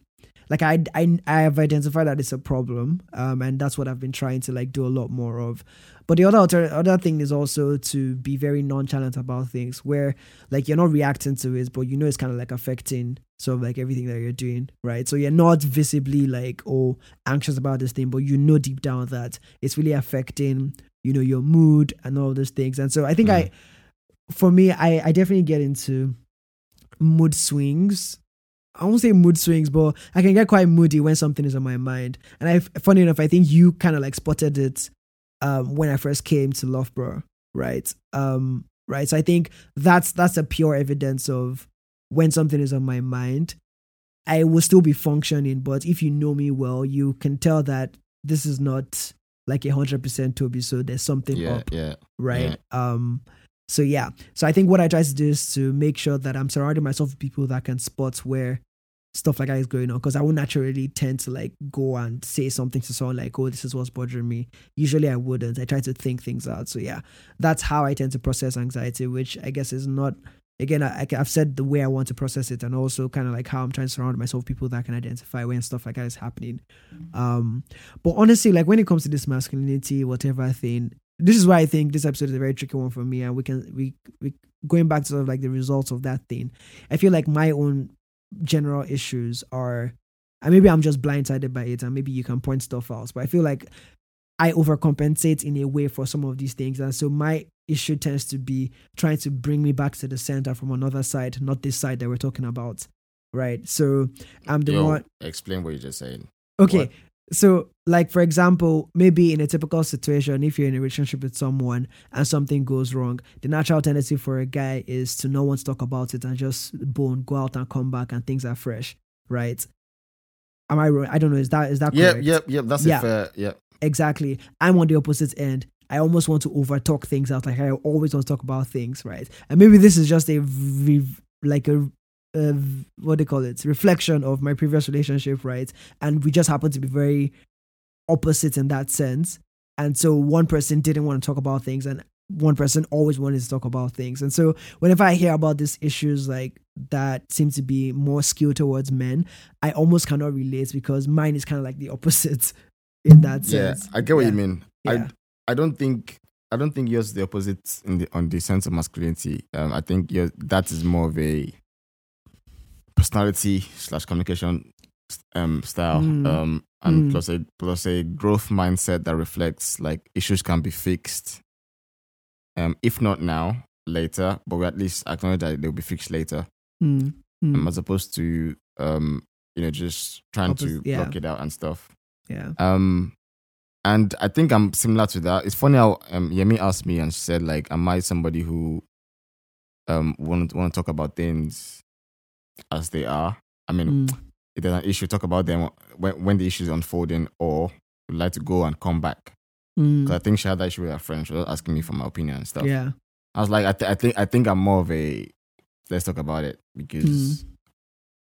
like i i, I have identified that it's a problem um and that's what i've been trying to like do a lot more of. But the other alter- other thing is also to be very nonchalant about things where like you're not reacting to it but you know it's kind of like affecting sort of like everything that you're doing right? So you're not visibly like oh anxious about this thing but you know deep down that it's really affecting you know your mood and all those things. And so i think i for me i i definitely get into mood swings I won't say mood swings, but I can get quite moody when something is on my mind. And I, funny enough, I think you kind of like spotted it um, when I first came to Loughborough, right? Um, right. So I think that's that's a pure evidence of when something is on my mind. I will still be functioning, but if you know me well, you can tell that this is not like a hundred percent Toby. So there's something
Yeah.
up
Yeah.
right? Um, so yeah, so I think what I try to do is to make sure that I'm surrounding myself with people that can spot where stuff like that is going on because I would naturally tend to like go and say something to someone like, "Oh, this is what's bothering me." Usually, I wouldn't. I try to think things out. So yeah, that's how I tend to process anxiety, which I guess is not. Again, I, I've said the way I want to process it, and also kind of like how I'm trying to surround myself with people that can identify when stuff like that is happening. Um, but honestly, like when it comes to this masculinity, whatever thing, this is why I think this episode is a very tricky one for me, and we can we we going back to sort of like the results of that thing. I feel like my own general issues are, and maybe I'm just blindsided by it, and maybe you can point stuff out. But I feel like I overcompensate in a way for some of these things, and so my issue tends to be trying to bring me back to the center from another side, not this side that we're talking about, right? So I'm the
Yo,
one.
explain what you're just saying.
Okay.
What?
So, like for example, maybe in a typical situation, if you're in a relationship with someone and something goes wrong, the natural tendency for a guy is to not want to talk about it and just bone, go out and come back, and things are fresh, right? Am I wrong? I don't know. Is that is that
Yep.
correct?
Yep. Yep. That's
Yeah.
fair. Yep.
exactly. I'm on the opposite end. I almost want to over talk things out. Like I always want to talk about things, right? And maybe this is just a like a uh, what do they call it reflection of my previous relationship, right? And we just happen to be very opposite in that sense. And so one person didn't want to talk about things, and one person always wanted to talk about things. And so whenever I hear about these issues like that seem to be more skewed towards men, I almost cannot relate because mine is kind of like the opposite in that sense Yeah.
I get what
Yeah.
you mean.
Yeah.
I I don't think I don't think yours is the opposite in the on the sense of masculinity. Um, I think that is more of a personality slash communication um style.
Mm.
Um, and
Mm.
plus a plus a growth mindset that reflects like issues can be fixed. Um, if not now, later, but we at least acknowledge that they'll be fixed later.
Mm,
Um, as opposed to um, you know, just trying to
yeah.
block it out and stuff.
yeah.
Um, and I think I'm similar to that. It's funny how um, Yemi asked me and she said, like, am I somebody who um want want to talk about things as they are? I mean,
Mm,
if there's an issue, talk about them when when the issue is unfolding, or would like to go and come back.
mm,
Because I think she had that issue with her friend. She was asking me for my opinion and stuff.
yeah.
I was like, I, th- I think I think I'm more of a let's talk about it because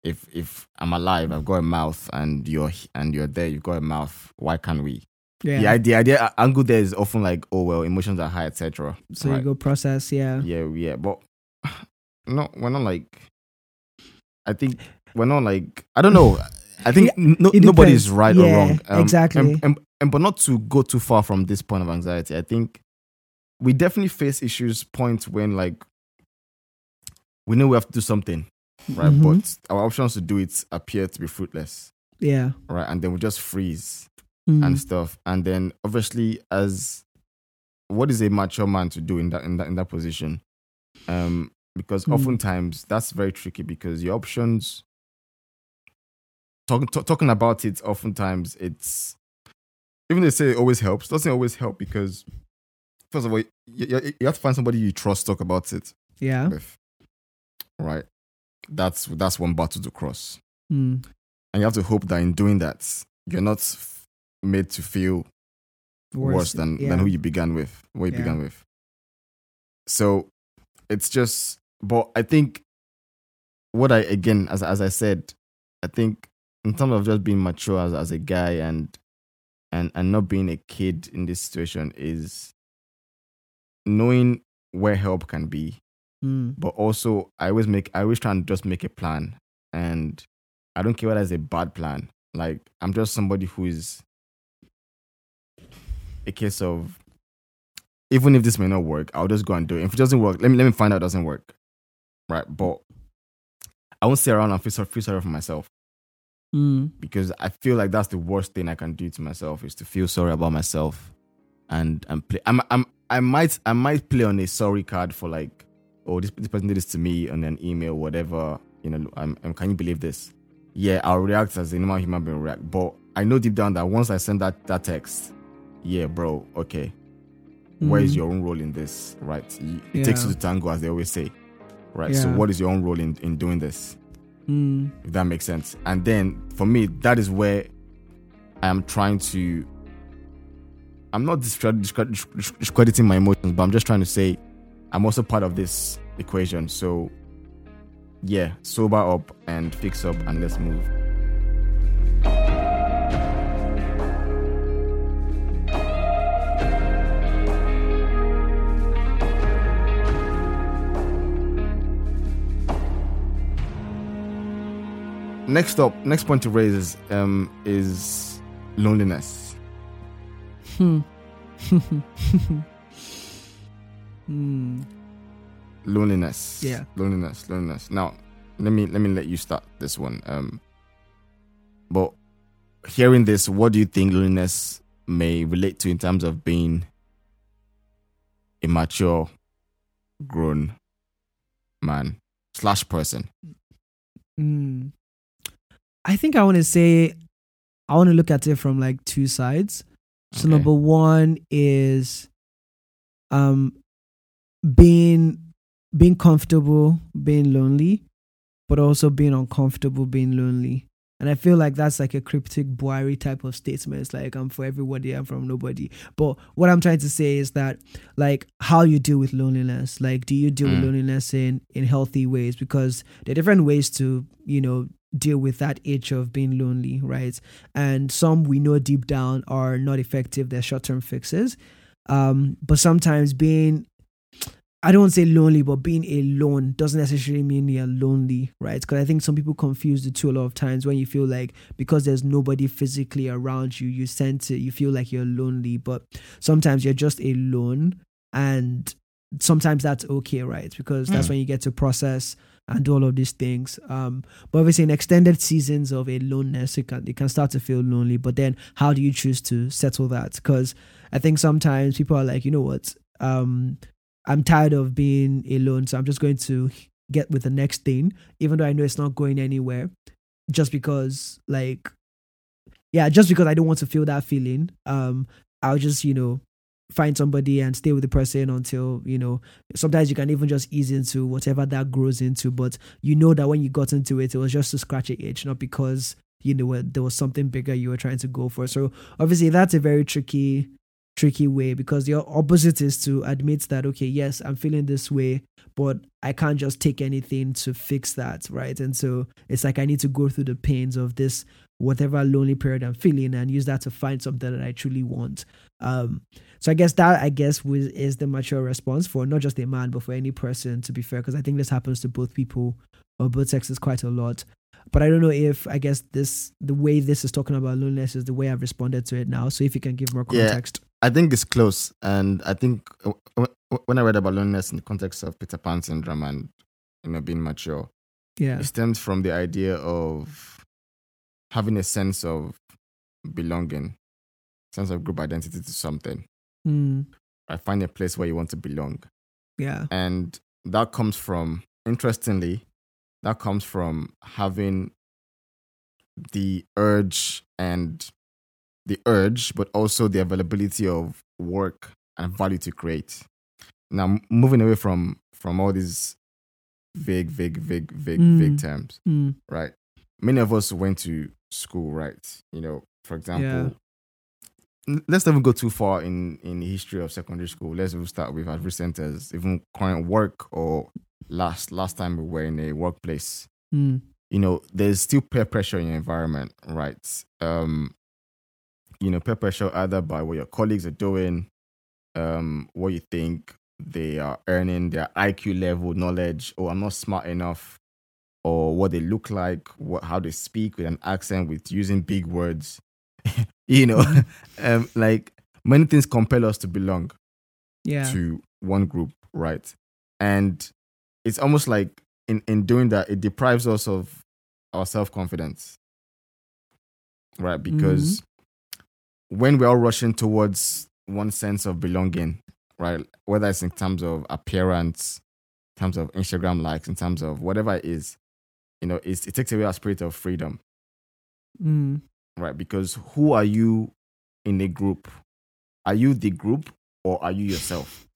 if if I'm alive, I've got a mouth, and you're and you're there, you've got a mouth. Why can't we?
Yeah.
the idea, idea uh, angle there is often like, oh well, emotions are high, etc.
so you go process. Yeah.
Yeah, yeah, but no, we're not like. I think we're not like I don't know. I think no,
it
nobody is
depends.
right or wrong. Um,
exactly.
And, and, and but not to go too far from this point of anxiety. I think we definitely face issues points when like we know we have to do something, right?
Mhm.
But our options to do it appear to be fruitless,
Yeah.
right? And then we just freeze
Mm.
and stuff. And then obviously, as what is a mature man to do in that in that in that position? Um, because
Hmm.
oftentimes that's very tricky because your options. Talking talking about it, oftentimes it's even they say it always helps. Doesn't always help because first of all, you, you, you have to find somebody you trust talk about it
yeah.
with, right? That's that's one battle to cross,
Mm.
and you have to hope that in doing that, you're not f- made to feel worse, than
yeah.
than who you began with, what you
Yeah.
began with. So it's just, but I think what I again, as as I said, I think in terms of just being mature as as a guy and and and not being a kid in this situation is knowing where help can be,
Mm.
but also I always make I always try and just make a plan, and I don't care whether it's a bad plan. Like I'm just somebody who is a case of even if this may not work, I'll just go and do it. If it doesn't work, let me let me find out it doesn't work, right? But I won't sit around and feel sorry, feel sorry for myself
Mm.
because I feel like that's the worst thing I can do to myself is to feel sorry about myself and and play. I'm, I'm I might I might play on a sorry card for like oh this, this person did this to me on an email whatever you know I'm, I'm can you believe this? Yeah, I'll react as a normal human being react, but I know deep down that once I send that that text, yeah, bro, okay, where is
Mm.
your own role in this? Right, it it takes
Yeah.
two to tango, as they always say. Right, so what is your own role in in doing this?
Mm.
if that makes sense. And then for me, that is where I am trying to. I'm not discred- discred- discrediting my emotions, but I'm just trying to say I'm also part of this equation. So, yeah, sober up and fix up, and let's move. Next up, next point to raise is um is loneliness.
Hmm. Hmm.
Loneliness.
Yeah.
Loneliness. Loneliness. Now, let me let me let you start this one. Um, but hearing this, what do you think loneliness may relate to in terms of being a mature, grown man slash person?
Mm. I think I want to say I want to look at it from like two sides. So
Okay.
number one is um being being comfortable being lonely, but also being uncomfortable being lonely. And I feel like that's like a cryptic Buhari type of statement. It's like I'm for everybody, I'm from nobody. But what I'm trying to say is that like how you deal with loneliness. Like do you deal with
Mm.
loneliness in in healthy ways? Because there are different ways to, you know, deal with that itch of being lonely, right? And some we know deep down are not effective, they're short term fixes. Um, but sometimes being I don't say lonely, but being alone doesn't necessarily mean you're lonely, right? Because I think some people confuse the two a lot of times when you feel like because there's nobody physically around you, you sense it, you feel like you're lonely, but sometimes you're just alone and sometimes that's okay, right? Because that's
Mm.
when you get to process and do all of these things. Um, but obviously, in extended seasons of aloneness, it can it can start to feel lonely. But then, how do you choose to settle that? Because I think sometimes people are like, you know what, um, I'm tired of being alone, so I'm just going to get with the next thing, even though I know it's not going anywhere, just because like, yeah, just because I don't want to feel that feeling. Um, I'll just you know find somebody and stay with the person until you know sometimes you can even just ease into whatever that grows into but you know that when you got into it it was just to scratch a itch not because you know there was something bigger you were trying to go for so obviously that's a very tricky tricky way because your opposite is to admit that okay yes i'm feeling this way but i can't just take anything to fix that right and so it's like i need to go through the pains of this whatever lonely period I'm feeling and use that to find something that I truly want. Um, so I guess that I guess was, is the mature response for not just a man but for any person. To be fair, because I think this happens to both people or both sexes quite a lot. But I don't know if I guess this the way this is talking about loneliness is the way I've responded to it now. So if you can give more
Yeah.
context.
I think it's close, and I think uh, when I read about loneliness in the context of Peter Pan syndrome and you know being mature,
Yeah.
it stems from the idea of having a sense of belonging, sense of group identity to something.
Mm,
I find a place where you want to belong,
yeah.
and that comes from interestingly, that comes from having the urge and the urge, but also the availability of work and value to create. Now, moving away from from all these vague, vague, vague, vague, vague
Mm.
terms,
Mm,
right? Many of us went to school, right? You know, for example, let's not even go too far in in the history of secondary school. Let's even start with as recent as even current work or last last time we were in a workplace
mm,
you know, there's still peer pressure in your environment, right? Um, you know, peer pressure either by what your colleagues are doing, um, what you think they are earning, their IQ level, knowledge, or I'm not smart enough, or what they look like, what how they speak with an accent, with using big words. you know, um, like many things compel us to belong
yeah.
to one group, right? And it's almost like in, in doing that, it deprives us of our self confidence, right? Because when we're all rushing towards one sense of belonging, right? Whether it's in terms of appearance, in terms of Instagram likes, in terms of whatever it is, you know, it's, it takes away our spirit of freedom,
Mm,
right? Because who are you in a group? Are you the group or are you yourself?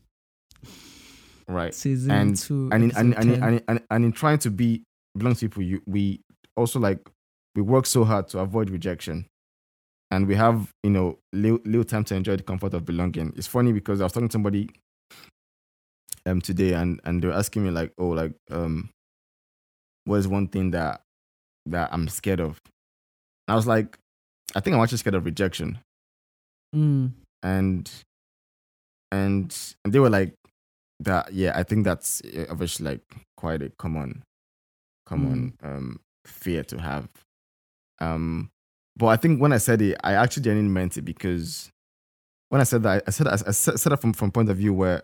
Right.
season
And-
two.
and in and, and, and, and, and in trying to be belong to people, you, we also like we work so hard to avoid rejection, and we have you know little, little time to enjoy the comfort of belonging. It's funny because I was talking to somebody um today, and and they were asking me like, oh, like um, what is one thing that that I'm scared of? I was like, I think I'm actually scared of rejection,
Mm,
and and and they were like that yeah i think that's uh, obviously like quite a common common um fear to have. Um but i think when i said it i actually genuinely meant it because when i said that i said i said, said that from from point of view where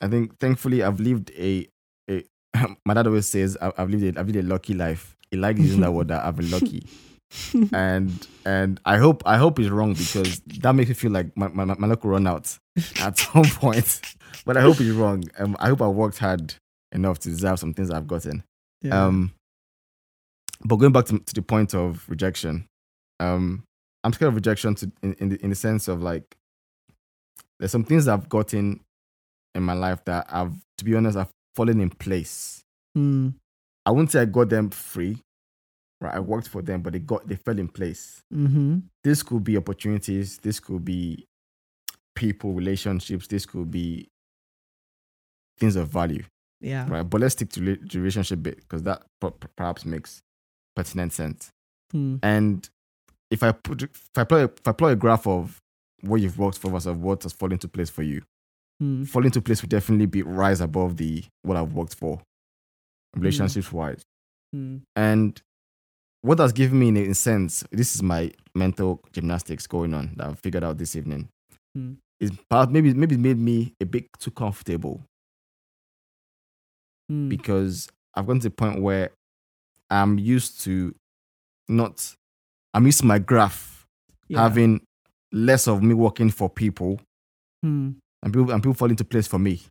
i think thankfully i've lived a a my dad always says I- i've lived a, i've lived a lucky life. He likes using that word that i've been lucky and and I hope I hope he's wrong because that makes me feel like my my, my luck will run out at some point. But I hope he's wrong. Um, I hope I worked hard enough to deserve some things I've gotten.
yeah.
Um, but going back to, to the point of rejection, um, I'm scared of rejection to in in the, in the sense of like there's some things I've gotten in my life that I've to be honest I've fallen in place.
Mm,
I wouldn't say I got them free, right? I worked for them, but they got they fell in place.
mm-hmm.
this could be opportunities. This could be people relationships. This could be things of value
Yeah.
right? But let's stick to the relationship bit because that per- per- perhaps makes pertinent sense.
Mm,
and if i put if i plot if i plot a graph of what you've worked for versus what has fallen into place for you
mm,
fall into place would definitely be rise above the what i've worked for relationships wise
mm,
and what that's given me in a sense, this is my mental gymnastics going on that I've figured out this evening.
Hmm.
Is perhaps maybe maybe it made me a bit too comfortable
mm.
because I've gotten to the point where I'm used to not I'm used to my graph
Yeah.
having less of me working for people
Mm,
and people and people fall into place for me.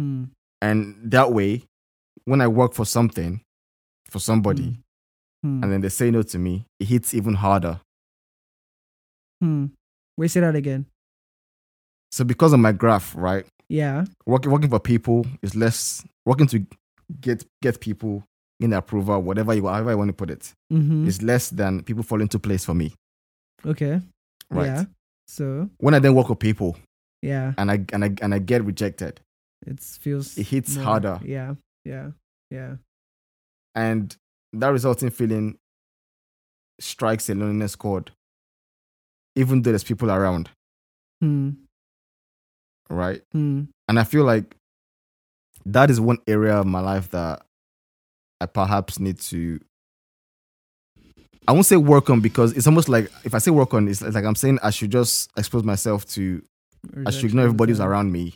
mm,
And that way, when I work for something, for somebody,
mm,
and then they say no to me, it hits even harder.
mm. Wait, say that again.
So because of my graph, right?
Yeah.
Working working for people is less working to get get people in approval, whatever you however I want to put it,
Mm-hmm.
is less than people fall into place for me.
Okay.
Right.
Yeah. So
When I then work with people
yeah,
and I and I and I get rejected,
it feels
It hits
more-
harder.
Yeah. Yeah. Yeah.
and that resulting feeling strikes a loneliness chord, even though there's people around,
Mm,
right?
mm,
And I feel like that is one area of my life that I perhaps need to. I won't say work on because it's almost like if I say work on, it's like I'm saying I should just expose myself to. I should ignore everybody who's around me,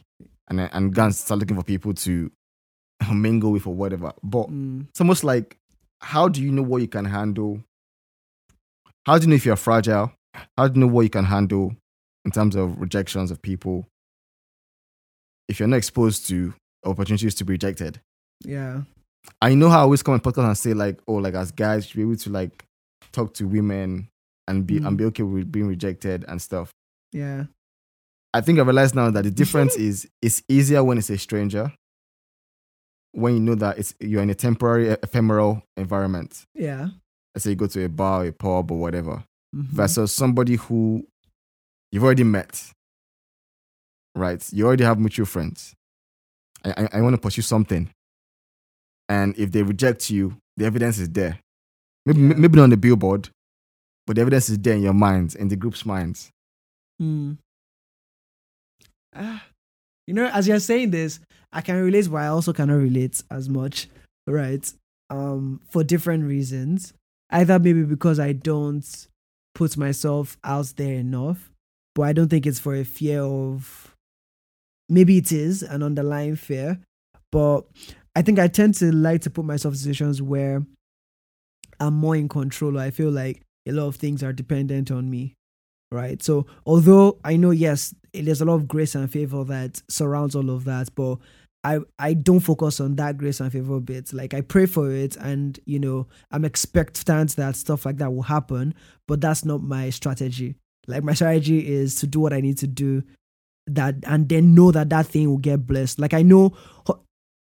and and go and start looking for people to mingle with or whatever. But
Mm,
it's almost like, how do you know what you can handle? How do you know if you're fragile? How do you know what you can handle in terms of rejections of people? If you're not exposed to opportunities to be rejected,
yeah.
I know how I always come on podcast and say like, oh, like as guys, you should be able to like talk to women and be
Mm.
and be okay with being rejected and stuff.
Yeah.
I think I realize now that the difference is it's easier when it's a stranger. When you know that it's you're in a temporary ephemeral environment.
Yeah.
Let's say you go to a bar, a pub, or whatever,
Mhm.
versus somebody who you've already met. Right? You already have mutual friends. I, I, I want to pursue something. And if they reject you, the evidence is there. Maybe,
Yeah.
maybe not on the billboard, but the evidence is there in your minds, in the group's minds.
Mm. Ah, you know, as you're saying this, I can relate, but I also cannot relate as much, right? Um, for different reasons. Either maybe because I don't put myself out there enough, but I don't think it's for a fear of. Maybe it is an underlying fear, but I think I tend to like to put myself in situations where I'm more in control. Or I feel like a lot of things are dependent on me right? So although I know yes, there's a lot of grace and favor that surrounds all of that, but I I don't focus on that grace and favor bit. Like I pray for it, and you know I'm expectant that stuff like that will happen, but that's not my strategy. Like my strategy is to do what I need to do, that and then know that that thing will get blessed. Like I know.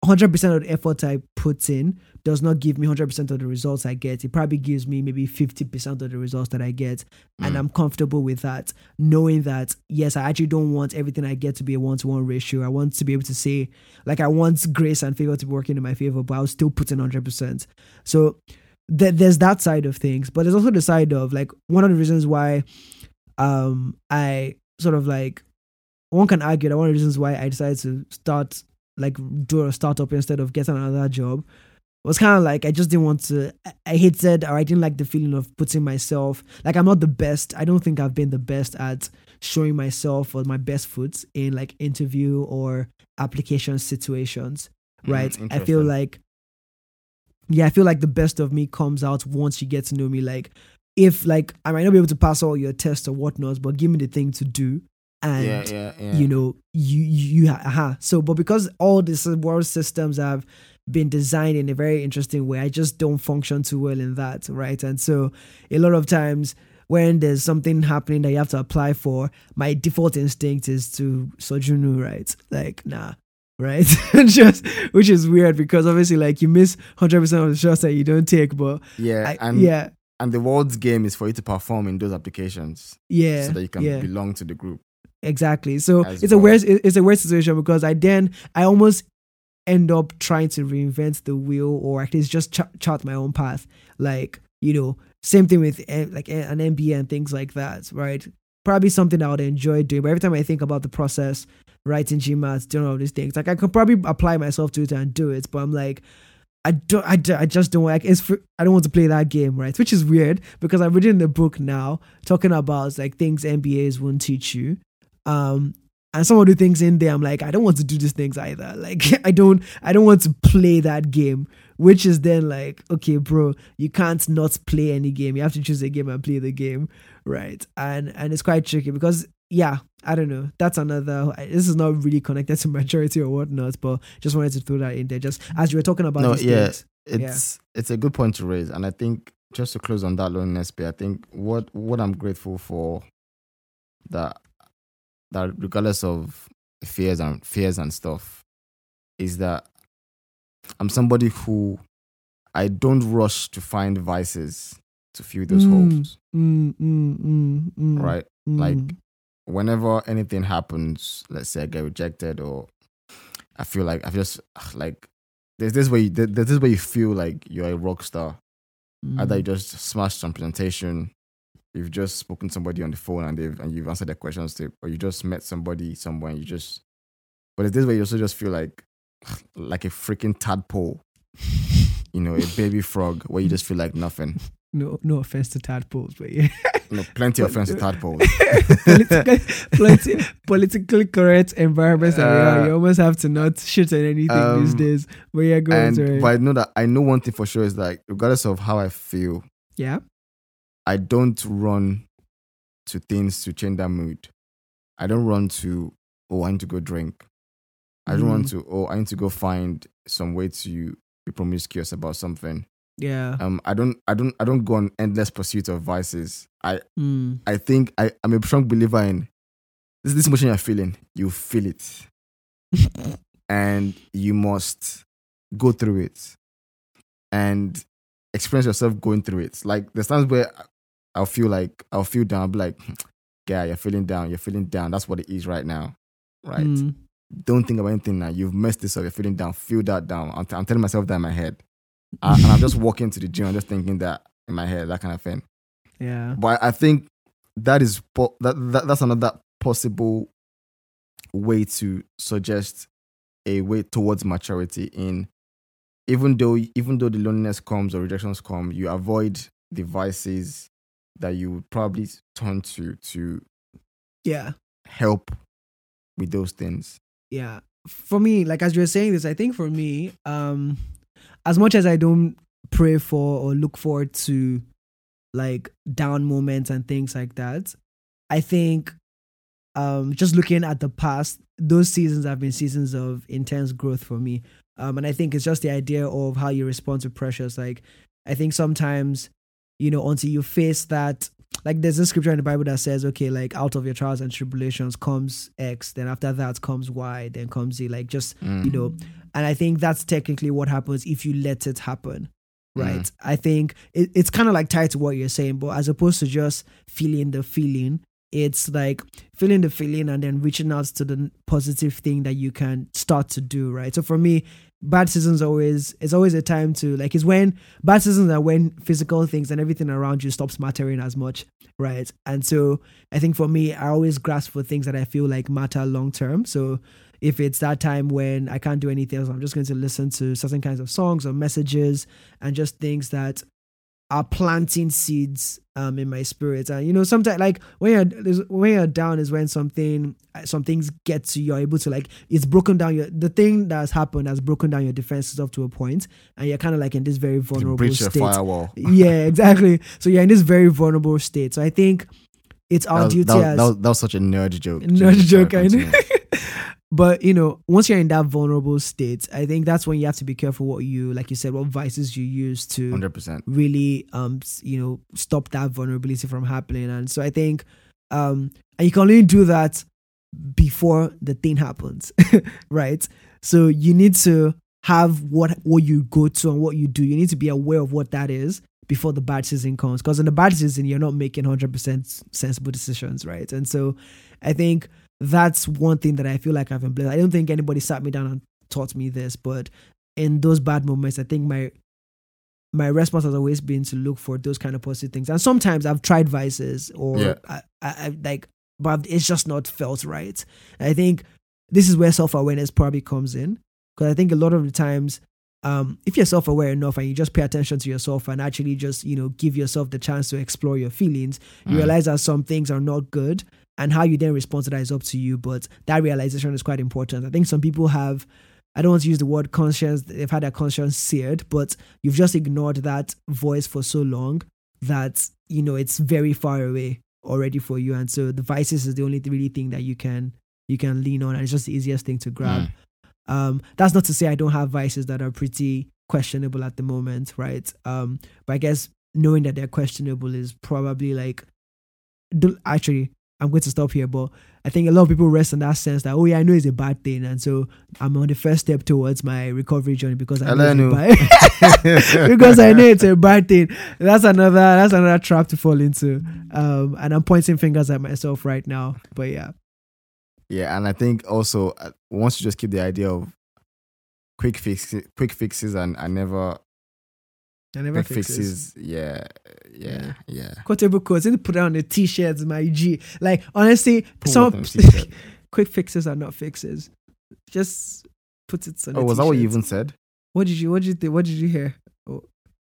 100% of the effort I put in does not give me 100% of the results I get. It probably gives me maybe 50% of the results that I get and
Mm.
I'm comfortable with that, knowing that yes, I actually don't want everything I get to be a one to one ratio. I want to be able to say, like, I want grace and favor to be working in my favor, but I'll still put in 100%. So th- there's that side of things, but there's also the side of like one of the reasons why um I sort of like one can argue that one of the reasons why I decided to start like do a startup instead of getting another job was kind of like I just didn't want to. I- hated or I didn't like the feeling of putting myself like I'm not the best. I don't think I've been the best at showing myself or my best foot in like interview or application situations.
Mm,
Right? I feel like yeah, I feel like the best of me comes out once you get to know me. Like if like I might not be able to pass all your tests or whatnot, but give me the thing to do and
yeah, yeah, yeah.
you know you you you uh so but because all these world systems have been designed in a very interesting way i just don't function too well in that right and so a lot of times when there's something happening that you have to apply for my default instinct is to sojunu right like nah right just which is weird because obviously like you miss 100% of the shots that you don't take but
yeah,
I,
and
yeah
and the world's game is for you to perform in those applications
yeah
so that you can
yeah.
belong to the group.
Exactly. So
As
it's a
well.
weird it's a weird situation because I then I almost end up trying to reinvent the wheel or at least just ch- chart my own path. Like you know, same thing with eh, like eh, an MBA and things like that. Right? Probably something I would enjoy doing. But every time I think about the process, writing GMAT, doing all these things, like I could probably apply myself to it and do it. But I'm like. I don't. I, I just don't like. It's. I don't want to play that game, right? Which is weird because I'm reading the book now, talking about like things MBAs won't teach you, um and some of the things in there i'm like i don't want to do these things either. Like i don't i don't want to play that game which is then like okay bro you can't not play any game. You have to choose a game and play the game right? And and it's quite tricky because yeah i don't know. That's another this is not really connected to maturity or whatnot but just wanted to throw that in there. Just as you were talking about
No, yeah.
things
It's it's a good point to raise, and I think just to close on that loneliness bit, I think what what I'm grateful for that that regardless of fears and fears and stuff, is that I'm somebody who I don't rush to find vices to fill those
Mm.
holes.
mm, mm, mm, mm,
Right?
mm.
Like whenever anything happens, let's say I get rejected or I feel like I've just like there's this way there's this way you feel like you're a rock star Either you just smashed some presentation, you've just spoken to somebody on the phone and they've and you've answered their questions, to, or you just met somebody somewhere and you just. But it's this way you also just feel like, like a freaking tadpole, you know, a baby frog where you just feel like nothing.
no, no offense to tadpoles, but yeah,
No, plenty of offense to tadpoles.
politically, politi- politically correct environments that we are,
Uh,
you almost have to not shit on anything these
um,
days. But yeah, go
and but I know that I know one thing for sure is like regardless of how I feel,
yeah,
I don't run to things to change that mood. I don't run to oh I need to go drink. I don't
Mm.
to oh I need to go find some way to be promiscuous about something.
yeah,
Um I don't I don't I don't go on endless pursuit of vices. I
mm,
I think I, I'm a strong believer in this this emotion you're feeling, you feel it. and you must go through it and experience yourself going through it. Like there's times where I'll feel like I'll feel down, I'll be like, yeah, you're feeling down, you're feeling down. That's what it is right now. Right.
mm,
Don't think about anything now. You've messed this up, you're feeling down, feel that down. I'm, t- I'm telling myself that in my head. Uh, and I'm just walking to the gym, I'm just thinking that in my head, that kind of thing.
yeah,
But I think that is po- that, that that's another possible way to suggest a way towards maturity in even though even though the loneliness comes or rejections come, you avoid the vices that you would probably turn to to
yeah.
help with those things.
yeah for me like as you were saying this i think for me um as much as i don't pray for or look forward to like down moments and things like that i think um just looking at the past those seasons have been seasons of intense growth for me um and i think it's just the idea of how you respond to pressures like i think sometimes you know until you face that like there's a scripture in the Bible that says, okay, like out of your trials and tribulations comes X, then after that comes Y, then comes Z, like just
Mm.
you know. And I think that's technically what happens if you let it happen, right?
Mm.
I think it, it's kind of like tied to what you're saying, but as opposed to just feeling the feeling, it's like feeling the feeling and then reaching out to the positive thing that you can start to do, right? So for me, bad seasons always it's always a time to like it's when bad seasons are when physical things and everything around you stops mattering as much right? And so i think for me i always grasp for things that i feel like matter long term. So if it's that time when i can't do anything else i'm just going to listen to certain kinds of songs or messages and just things that are planting seeds um in my spirit and you know sometimes like when you're when you're down is when something some things get to you, you're able to like it's broken down your the thing that's happened has broken down your defenses up to a point and you're kind of like in this very vulnerable
breach
state
firewall.
yeah exactly so you're in this very vulnerable state so i think it's our
That was,
duty
that, was,
as
that, was, that was such a nerd joke.
nerd joke I know. but you know once you're in that vulnerable state i think that's when you have to be careful what you like you said what vices you use to
100%.
really um you know stop that vulnerability from happening. And so i think um and you can only do that before the thing happens right? So you need to have what what you go to and what you do. You need to be aware of what that is before the bad season comes. Because in the bad season you're not making 100% sensible decisions right? And so i think that's one thing that i feel like i've been blessed i don't think anybody sat me down and taught me this but in those bad moments i think my my response has always been to look for those kind of positive things. And sometimes I've tried vices or
Yeah.
I, I, I like, but it's just not felt right. And I think this is where self awareness probably comes in because I think a lot of the times, um, if you're self aware enough and you just pay attention to yourself and actually just you know give yourself the chance to explore your feelings, you
Mm.
realize that some things are not good. And how you then respond to that is up to you. But that realization is quite important. I think some people have I don't want to use the word conscience. They've had their conscience seared, but you've just ignored that voice for so long that you know it's very far away already for you. And so the vices is the only really thing that you can you can lean on, and it's just the easiest thing to grab.
Mm.
Um, that's not to say I don't have vices that are pretty questionable at the moment, right? Um, but I guess knowing that they're questionable is probably like, actually, I'm going to stop here, but I think a lot of people rest in that sense that, oh, yeah, I know it's a bad thing. And so I'm on the first step towards my recovery journey because I know
Hello.
it's a bad, because I know it's a bad thing. That's another, that's another trap to fall into. Um, and I'm pointing fingers at myself right now, but yeah.
Yeah, and I think also uh, once you just keep the idea of quick fixes, quick fixes, and, and never
I never
quick
fixes.
fixes. Yeah, yeah, yeah.
Quotable quotes. Need to put it on the t-shirts, my G. Like honestly,
Put
some
t-shirt?
quick fixes are not fixes. Just put it on.
Oh, was that what you even said?
What did you? What did you think? What did you hear? Oh.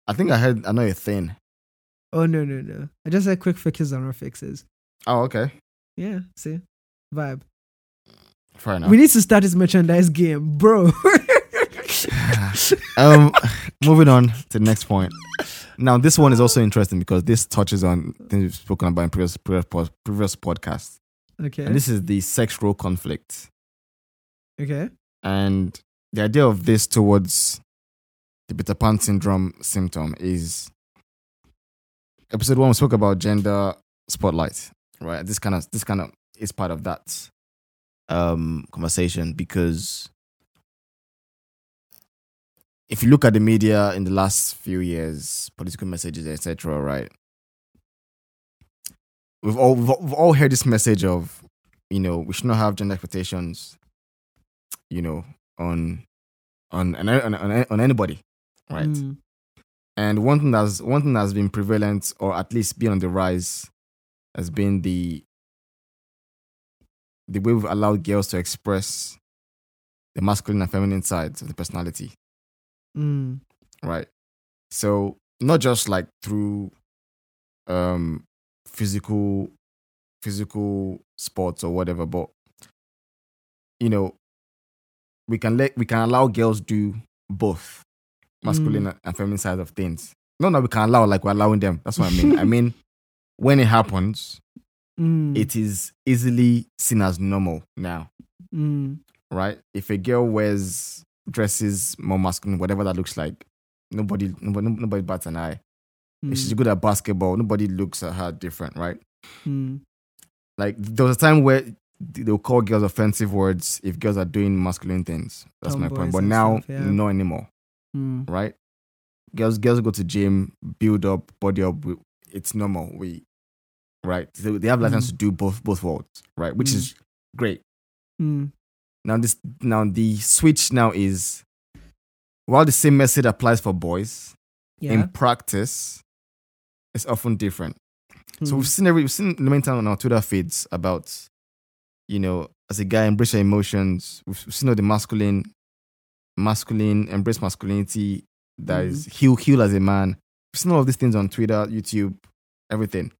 I think I heard another thing.
Oh no no no! I just said quick fixes are not fixes.
Oh, okay.
Yeah, see, vibe.
Fair enough.
We need to start this merchandise game, bro.
um, moving on to the next point. Now, this one is also interesting because this touches on things we've spoken about in previous previous, previous podcasts,
okay.
and this is the sex role conflict.
okay.
And the idea of this towards the Peter Pan syndrome symptom is episode one we spoke about gender spotlight, right? This kind of this kind of is part of that um conversation because if you look at the media in the last few years, political messages, etc., right? We've all we've all- heard this message of, you know, we should not have gender expectations, you know, on on on on, on, anybody, right?
Mm,
And one thing that's one thing that's been prevalent or at least been on the rise has been the the way we've allowed girls to express the masculine and feminine sides of the personality,
mm,
right? So not just like through um physical physical sports or whatever, but you know, we can let we can allow girls do both masculine and feminine side of things. No, no, we can allow like we're allowing them. That's what I mean. I mean, when it happens,
mm,
it is easily seen as normal now,
mm,
right? If a girl wears dresses more masculine, whatever that looks like, nobody nobody, nobody bats an eye. If she's
mm,
good at basketball, nobody looks at her different, right?
mm,
Like there was a time where they'll call girls offensive words if girls are doing masculine things. That's my point. But now,
stuff, yeah.
not anymore.
mm,
right? Girls, girls go to gym, build up, body up. It's normal. We, right? So they have license
Mm.
to do both both worlds, right? Which
Mm.
is great.
Mm,
Now this now the switch now is while the same message applies for boys,
yeah.
in practice, it's often different. So
mm,
we've seen every we've seen the main time on our Twitter feeds about, you know, as a guy embrace your emotions. We've we've seen all the masculine, masculine embrace masculinity that is heal heal as a man. We've seen all of these things on Twitter, YouTube, everything.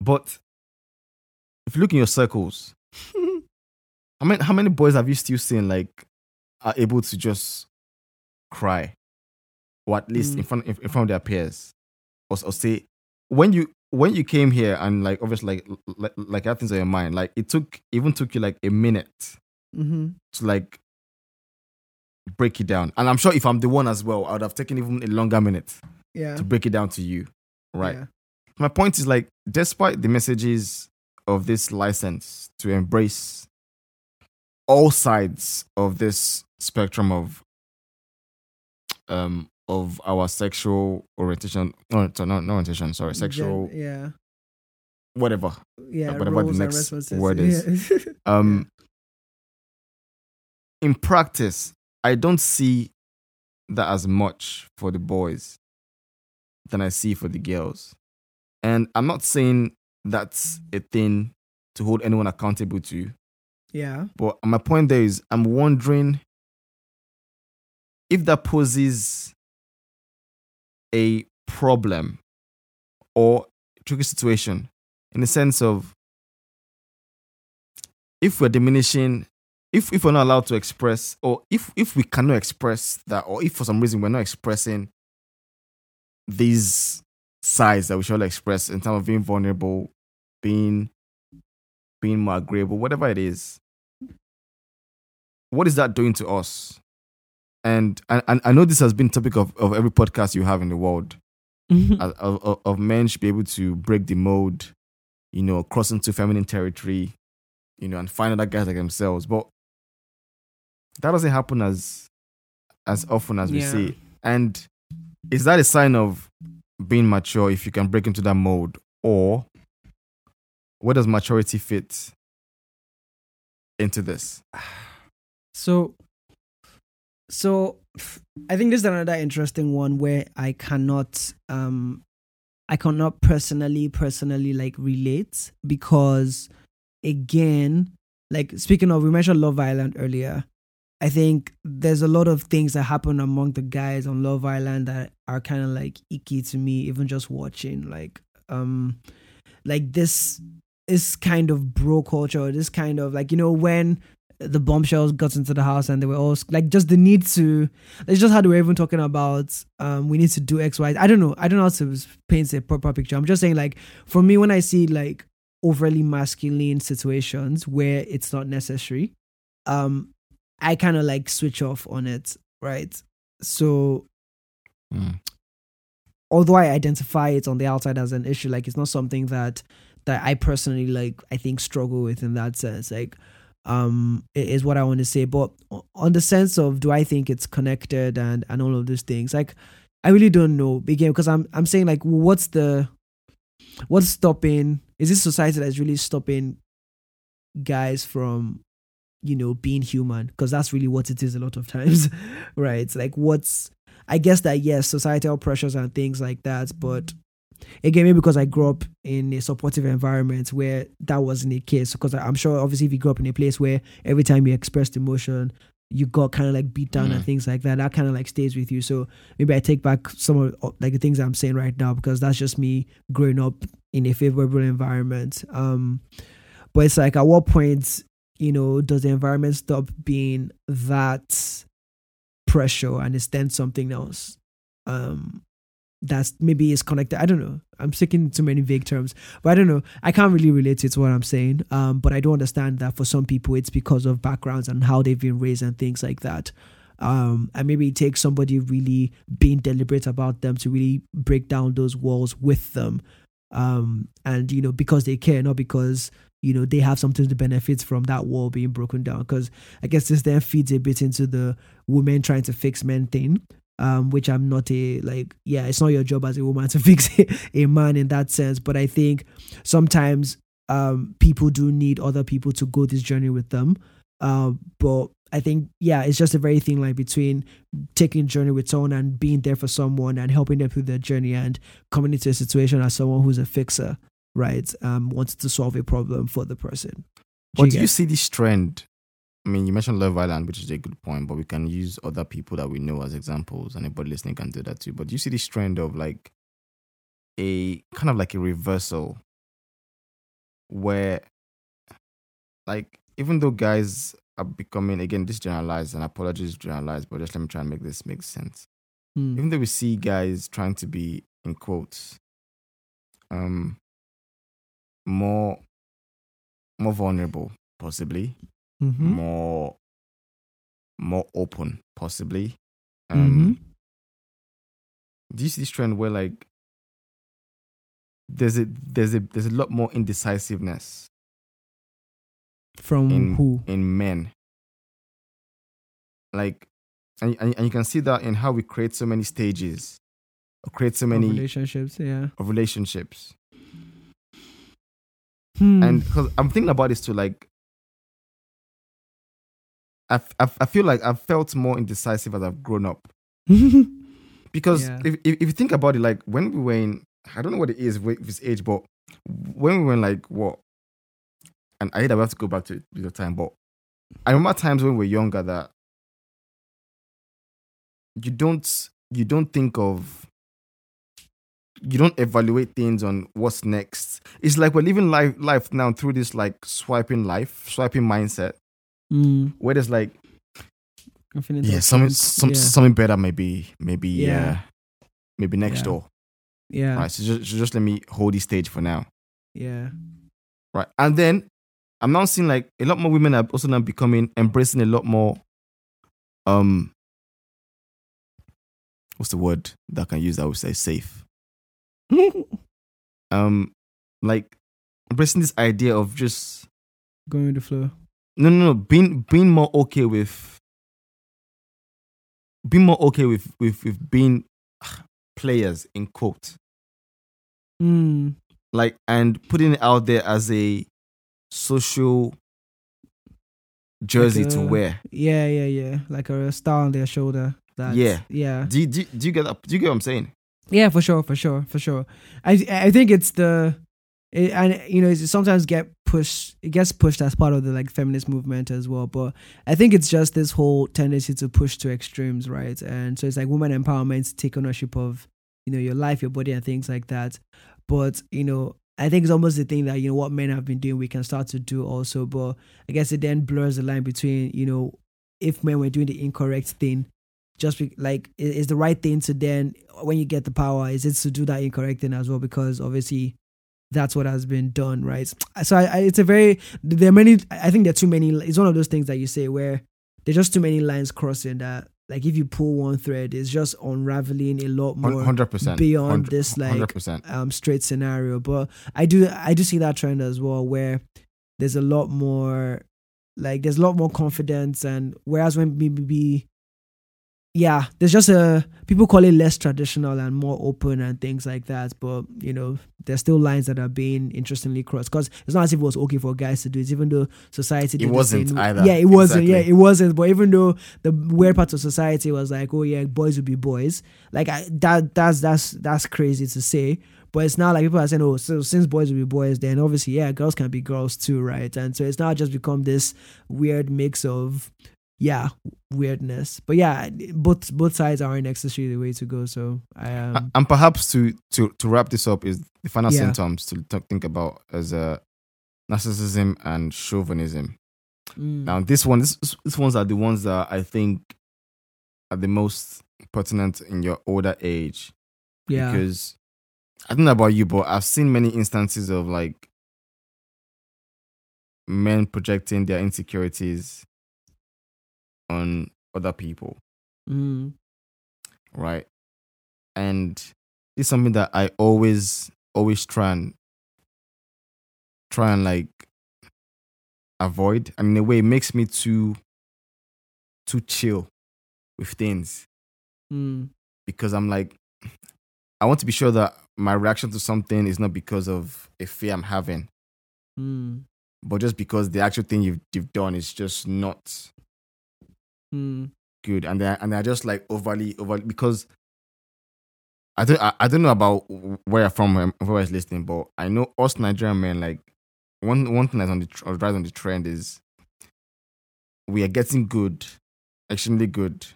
But if you look in your circles, how many how many boys have you still seen like are able to just cry, or at least in
Mm.
front in, in front of their peers, or, or say when you when you came here and like obviously like like, like things on your mind, like it took even took you like a minute
mhm,
to like break it down. And I'm sure if I'm the one as well, I would have taken even a longer minute
yeah.
to break it down to you, right?
Yeah.
My point is like, despite the messages of this license to embrace all sides of this spectrum of um of our sexual orientation, no, so not, not orientation, sorry, sexual
Gen- yeah.
whatever.
Yeah.
whatever the next word is.
yeah.
Um, in practice, I don't see that as much for the boys than I see for the girls. And I'm not saying that's a thing to hold anyone accountable to,
yeah.
but my point there is I'm wondering if that poses a problem or tricky situation in the sense of if we're diminishing if if we're not allowed to express or if if we cannot express that or if for some reason we're not expressing these sides that we should all express in terms of being vulnerable being being more agreeable whatever it is what is that doing to us and and, i know this has been topic of, of every podcast you have in the world
Mhm.
of, of, of- men should be able to break the mold, you know, cross into feminine territory, you know, and find other guys like themselves. But that doesn't happen as as often as we
Yeah.
see. And is that a sign of being mature if you can break into that mold? Or where does maturity fit into this?
So So I think this is another interesting one where I cannot um I cannot personally personally like relate because again, like speaking of we mentioned Love Island earlier. I think there's a lot of things that happen among the guys on Love Island that are kind of like icky to me, even just watching. Like, um, like this is kind of bro culture. This kind of like you know when the bombshells got into the house and they were all like just the need to it's just how they were even talking about um we need to do x y i don't know i don't know how to paint a proper picture i'm just saying like for me when i see like overly masculine situations where it's not necessary um i kind of like switch off on it right so
Mm.
although i identify it on the outside as an issue like it's not something that that i personally like i think struggle with in that sense like um is what i want to say. But on the sense of do i think it's connected and and all of those things like i really don't know. Again because i'm i'm saying like what's the what's stopping is this society that's really stopping guys from you know being human? Because that's really what it is a lot of times right? Like what's i guess that yes societal pressures and things like that but again maybe because i grew up in a supportive environment where that wasn't the case because i'm sure obviously if you grew up in a place where every time you expressed emotion you got kind of like beat down and
Mm.
things like that that kind of like stays with you. So maybe i take back some of like the things i'm saying right now because that's just me growing up in a favorable environment. Um but it's like at what point you know does the environment stop being that pressure and it's then something else? Um that's maybe is connected. I don't know. I'm sticking too many vague terms but i don't know. I can't really relate to it to what i'm saying um but i do understand that for some people it's because of backgrounds and how they've been raised and things like that. Um and maybe it takes somebody really being deliberate about them to really break down those walls with them. Um and you know because they care not because you know they have something to benefit from that wall being broken down. Because i guess this then feeds a bit into the women trying to fix men thing um which i'm not a like yeah it's not your job as a woman to fix a, man in that sense but i think sometimes um people do need other people to go this journey with them uh, but I think yeah, it's just a very thing like between taking a journey with someone and being there for someone and helping them through their journey and coming into a situation as someone who's a fixer, right? Um, wants to solve a problem for the person.
But do you see this trend? I mean, you mentioned Love Island, which is a good point, but we can use other people that we know as examples, and anybody listening can do that too. But do you see this trend of like a kind of like a reversal where, like, even though guys are becoming, again, this generalized, and apologies generalized, but just let me try and make this make sense.
Hmm.
Even though we see guys trying to be, in quotes, um, more, more vulnerable, possibly,
Mhm.
more more open possibly um
Mm-hmm.
do you see this trend where like there's a there's a there's a lot more indecisiveness
From
in
who?
in men like and, and, and you can see that in how we create so many stages or create so
Of
many
relationships, yeah.
of relationships
Hmm.
and because i'm thinking about this too like I, I I feel like I've felt more indecisive as I've grown up. Because
Yeah.
if, if if you think about it, like when we were in, I don't know what it is with this age, but when we were in like what, and I hate that we have to go back to the time, but I remember times when we were younger that you don't you don't think of you don't evaluate things on what's next. It's like we're living life life now through this like swiping life, swiping mindset,
Mm.
where there's like
Infinite
yeah, something some,
yeah.
something better maybe maybe
Yeah.
yeah, maybe next
Yeah.
door.
yeah,
Right. So just, so just let me hold this stage for now.
yeah,
Right. And then I'm now seeing like a lot more women are also now becoming embracing a lot more um what's the word that I can use that would say safe. Um like embracing this idea of just
Going with the flow.
No no no being being more okay with being more okay with with with being players in quote
Mm.
like and putting it out there as a social jersey
Like
to wear.
Yeah, yeah, yeah. Like a star on their shoulder. That's,
Yeah.
yeah,
Do you, do, do you get that? Do you get what I'm saying?
yeah, for sure, for sure, for sure. I I think it's the, it, and you know, it sometimes get pushed. It gets pushed as part of the like feminist movement as well. But I think it's just this whole tendency to push to extremes, right? And so it's like women empowerment, take ownership of you know your life, your body, and things like that. But you know, I think it's almost the thing that you know what men have been doing, we can start to do also. But I guess it then blurs the line between you know if men were doing the incorrect thing, just be, like is the right thing to then when you get the power, is it to do that incorrect thing as well? Because obviously that's what has been done, right? So I, I, it's a very there are many. I think there are too many. It's one of those things that you say where there's just too many lines crossing that. Like if you pull one thread, it's just unraveling a lot more
Hundred percent.
beyond this like
Hundred percent.
um straight scenario but i do i do see that trend as well where there's a lot more like there's a lot more confidence and whereas when maybe yeah there's just a people call it less traditional and more open and things like that but you know there's still lines that are being interestingly crossed because it's not as if it was okay for guys to do it even though society the
wasn't either.
yeah it wasn't yeah it wasn't but even though the weird part of society was like oh yeah boys will be boys like I, that that's that's that's crazy to say but it's not like people are saying oh so since boys will be boys then obviously yeah girls can be girls too right? And so it's not just become this weird mix of yeah weirdness. But yeah both both sides aren't necessarily the way to go. So i
A-
um
and perhaps to to to wrap this up is the final
Yeah.
symptoms to talk, think about as uh, narcissism and chauvinism.
mm,
Now, this one, this these ones are the ones that I think are the most pertinent in your older age.
Yeah.
Because I don't know about you, but I've seen many instances of like men projecting their insecurities on other people,
mm,
right? And it's something that I always, always try and try and like avoid. And in a way, it makes me too, too chill with things.
Mm,
because I'm like, I want to be sure that my reaction to something is not because of a fear I'm having,
mm,
but just because the actual thing you've you've done is just not
mm,
good, and they and they're just like overly overly because I don't I, I don't know about where you're from, um, whoever is listening, but I know us Nigerian men like one one thing that's on the right on the trend is we are getting good, extremely good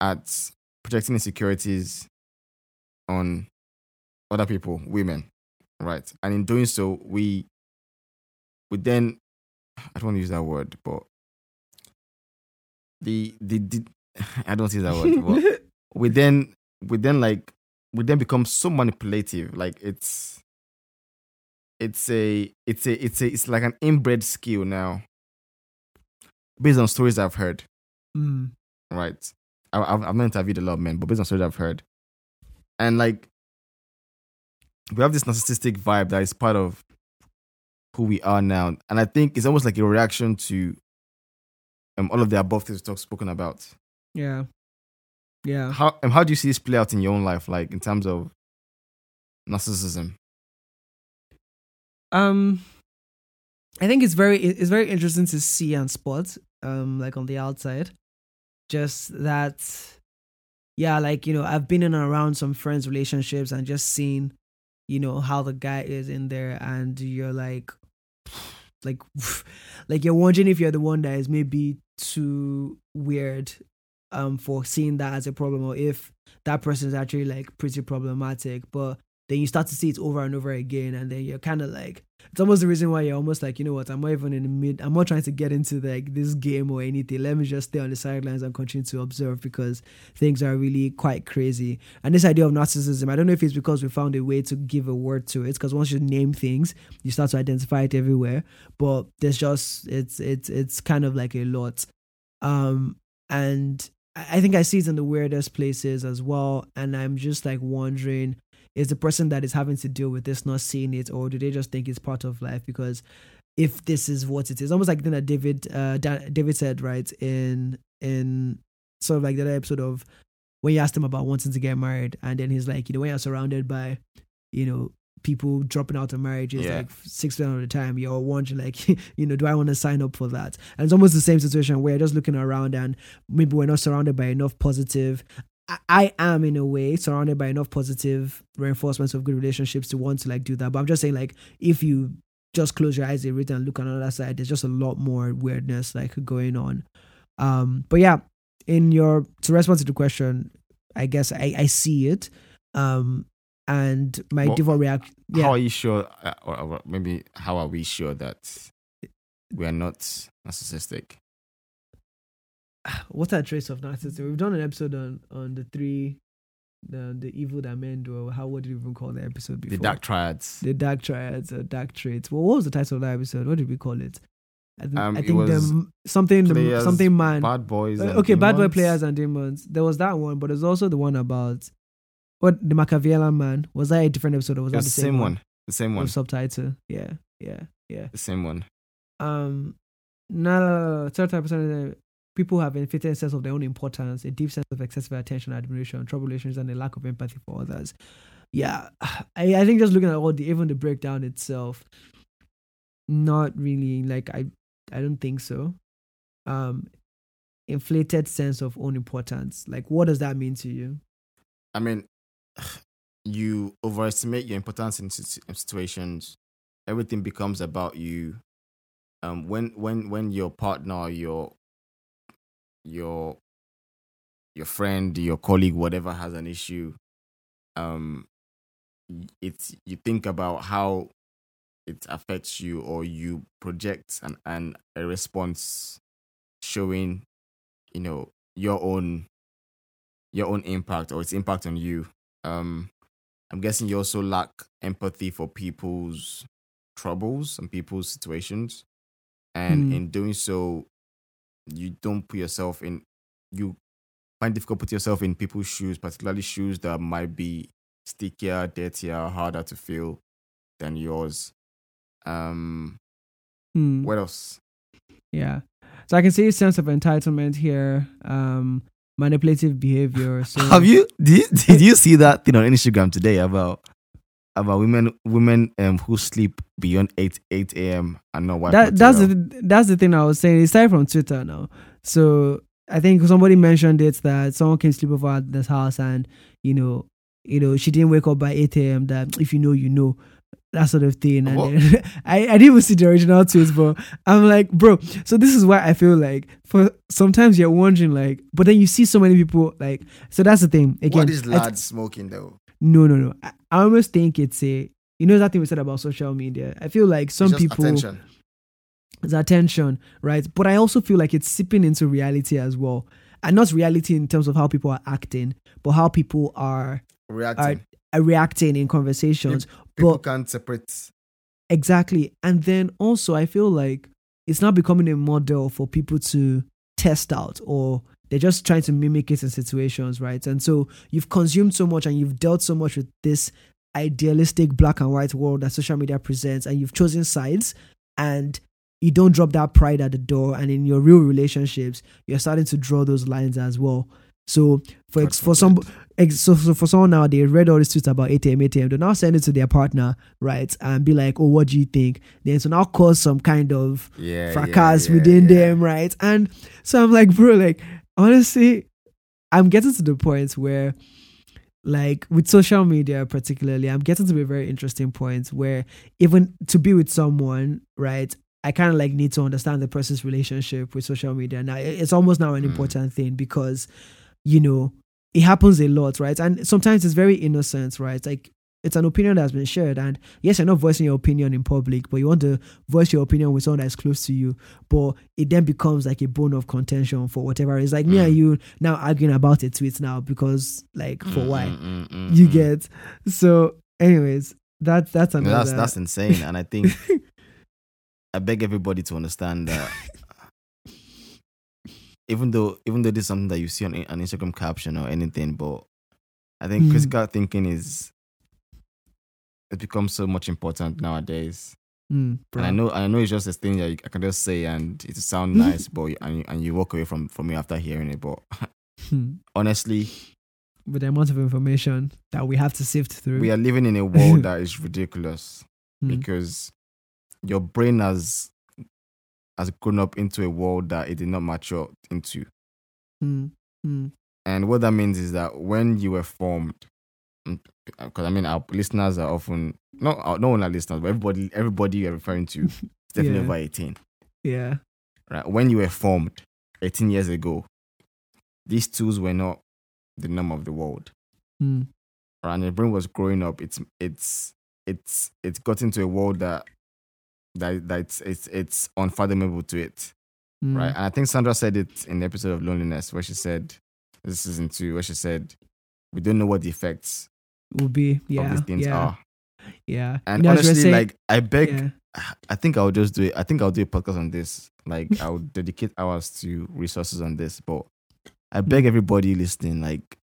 at projecting insecurities on other people, women, right? And in doing so, we we then I don't want to use that word, but the the, the I don't see that word, but we then we then like we then become so manipulative. Like it's it's a it's a it's a it's like an inbred skill now, based on stories I've heard.
mm,
Right, I, I've I've not interviewed a lot of men, but based on stories I've heard, and like we have this narcissistic vibe that is part of who we are now, and I think it's almost like a reaction to um, all of the above things talked spoken about.
yeah yeah
How um, how do you see this play out in your own life, like in terms of narcissism?
Um, I think it's very it's very interesting to see and spot. Um, like on the outside, just that, yeah, like you know, I've been in and around some friends' relationships and just seen, you know, how the guy is in there, and you're like, like, like you're wondering if you're the one that is maybe too weird, um, for seeing that as a problem, or if that person is actually like pretty problematic, but then you start to see it over and over again and then you're kind of like it's almost the reason why you're almost like you know what i'm not even in the mid i'm not trying to get into like this game or anything let me just stay on the sidelines and continue to observe because things are really quite crazy and this idea of narcissism i don't know if it's because we found a way to give a word to it because once you name things you start to identify it everywhere but there's just it's it's it's kind of like a lot um and I think I see it in the weirdest places as well. And I'm just like wondering is the person that is having to deal with this not seeing it, or do they just think it's part of life? Because if this is what it is, almost like the thing that David uh, Da- David said, right, in in sort of like the other episode of when you asked him about wanting to get married, and then he's like, you know, when you're surrounded by, you know, people dropping out of marriages
Yeah.
like six percent of the time. You're wondering like, you know, do I want to sign up for that? And it's almost the same situation where you're just looking around and maybe we're not surrounded by enough positive. I- am in a way surrounded by enough positive reinforcements of good relationships to want to like do that. But I'm just saying like if you just close your eyes a bit and look on the other side, there's just a lot more weirdness like going on. Um, but yeah, in your to respond to the question, I guess I, I see it. Um, and my
Well,
default reaction,
How
yeah,
are you sure, uh, or, or maybe how are we sure that we are not narcissistic?
what are traits of narcissism? We've done an episode on on the three, the the evil that men do. Or how what did we even call the episode before?
The dark triads.
the dark triads or dark traits. Well, what was the title of that episode? What did we call it? I, th-
Um,
I think the something the,
Players,
something man.
bad boys.
Uh, okay, bad boy players and demons. There was that one, but there's also the one about what the Machiavellian man. Was that a different episode or was
It
that the
the same one. The same one.
With subtitle. Yeah, yeah, yeah.
The same one.
Um, no, no, no, no. of person, people have an inflated sense of their own importance, a deep sense of excessive attention, admiration, trouble relations, and a lack of empathy for others. Yeah, I, I think just looking at all the even the breakdown itself, not really like I I don't think so. Um, inflated sense of own importance. Like, what does that mean to you?
I mean, you overestimate your importance in situations. Everything becomes about you. Um, when when when your partner, your your your friend, your colleague, whatever has an issue, um, it's you think about how it affects you, or you project and an a response showing, you know, your own your own impact or its impact on you. Um, I'm guessing you also lack empathy for people's troubles and people's situations, and
Hmm.
in doing so, you don't put yourself in. You find it difficult to put yourself in people's shoes, particularly shoes that might be stickier, dirtier, harder to feel than yours. Um,
Hmm.
what else?
Yeah. So I can see a sense of entitlement here. Um, manipulative behavior. So
Have you did, you did you see that thing on Instagram today about about women women um who sleep beyond eight eight a.m. and not
that that's the that's the thing I was saying. aside from Twitter now. So I think somebody mentioned it that someone came sleep over at this house and you know you know she didn't wake up by eight a.m. That if you know you know that sort of thing. And then, I I didn't even see the original tweets, but I'm like, bro. So this is why I feel like for sometimes you're wondering like, but then you see so many people like. So that's the thing. Again,
what is
I-
lads smoking though?
No, no, no. I, I almost think it's a. You know that thing we said about social media. I feel like some people
attention.
it's attention, right? But I also feel like it's seeping into reality as well. And not reality in terms of how people are acting, but how people are,
reacting.
are reacting in conversations.
People
but-
can't separate.
Exactly. And then also, I feel like it's now becoming a model for people to test out or they're just trying to mimic it in situations, right? And so you've consumed so much and you've dealt so much with this idealistic black and white world that social media presents, and you've chosen sides and you don't drop that pride at the door. And in your real relationships, you're starting to draw those lines as well. So for
God
for some ex- so, so for someone now they read all these tweets about 8 a.m 8 a.m they now send it to their partner right and be like oh what do you think then to now cause some kind of
Yeah,
fracas
yeah,
within
yeah.
them right and so i'm like bro like honestly i'm getting to the point where like with social media particularly i'm getting to a very interesting point where even to be with someone right i kind of like need to understand the person's relationship with social media. Now it's almost now an
Mm.
important thing because you know it happens a lot right? And sometimes it's very innocent right? Like it's an opinion that's been shared and yes you're not voicing your opinion in public but you want to voice your opinion with someone that's close to you but it then becomes like a bone of contention for whatever it's like me
Mm.
and you now arguing about a tweet now because like for
Mm,
why
mm, mm, mm,
you
mm.
get so anyways that that's another
that's that's insane, and I think I beg everybody to understand that even though even though this is something that you see on an Instagram caption or anything, but I think
Mm.
critical thinking is it becomes so much important nowadays.
Mm.
And I know I know it's just a thing that you, I can just say and it sound nice, but and you, and you walk away from from me after hearing it. But
Hmm.
honestly,
with the amount of information that we have to sift through.
we are living in a world that is ridiculous
Mm.
because your brain has has grown up into a world that it did not mature into.
Mm,
And what that means is that when you were formed, because I mean, our listeners are often not uh, not only our listeners, but everybody everybody you're referring to is definitely
Yeah.
over eighteen,
yeah.
right? When you were formed eighteen years ago, these tools were not the norm of the world,
Mm,
right? And the brain was growing up. It's it's it's it's got into a world that that that it's it's, unfathomable to it.
mm,
right? And I think Sandra said it in the episode of Loneliness where she said, this is two, where she said, we don't know what the effects
Would be
of
yeah.
these things
yeah.
are.
Yeah.
And
You know, as you
honestly,
saying-
like, I beg,
yeah.
I think I'll just do it. I think I'll do a podcast on this. Like, I'll dedicate hours to resources on this. But I beg everybody listening, like,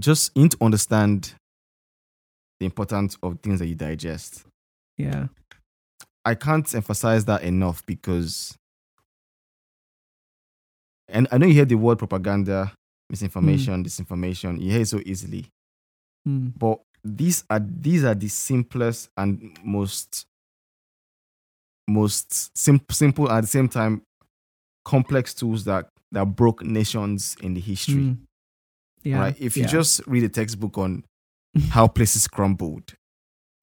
just need to understand the importance of things that you digest.
Yeah.
I can't emphasize that enough because, and I know you hear the word propaganda, misinformation, mm. disinformation. You hear it so easily,
Mm,
but these are these are the simplest and most most sim- simple at the same time complex tools that that broke nations in the history.
mm. Yeah.
Right? If you
yeah.
just read a textbook on how places crumbled,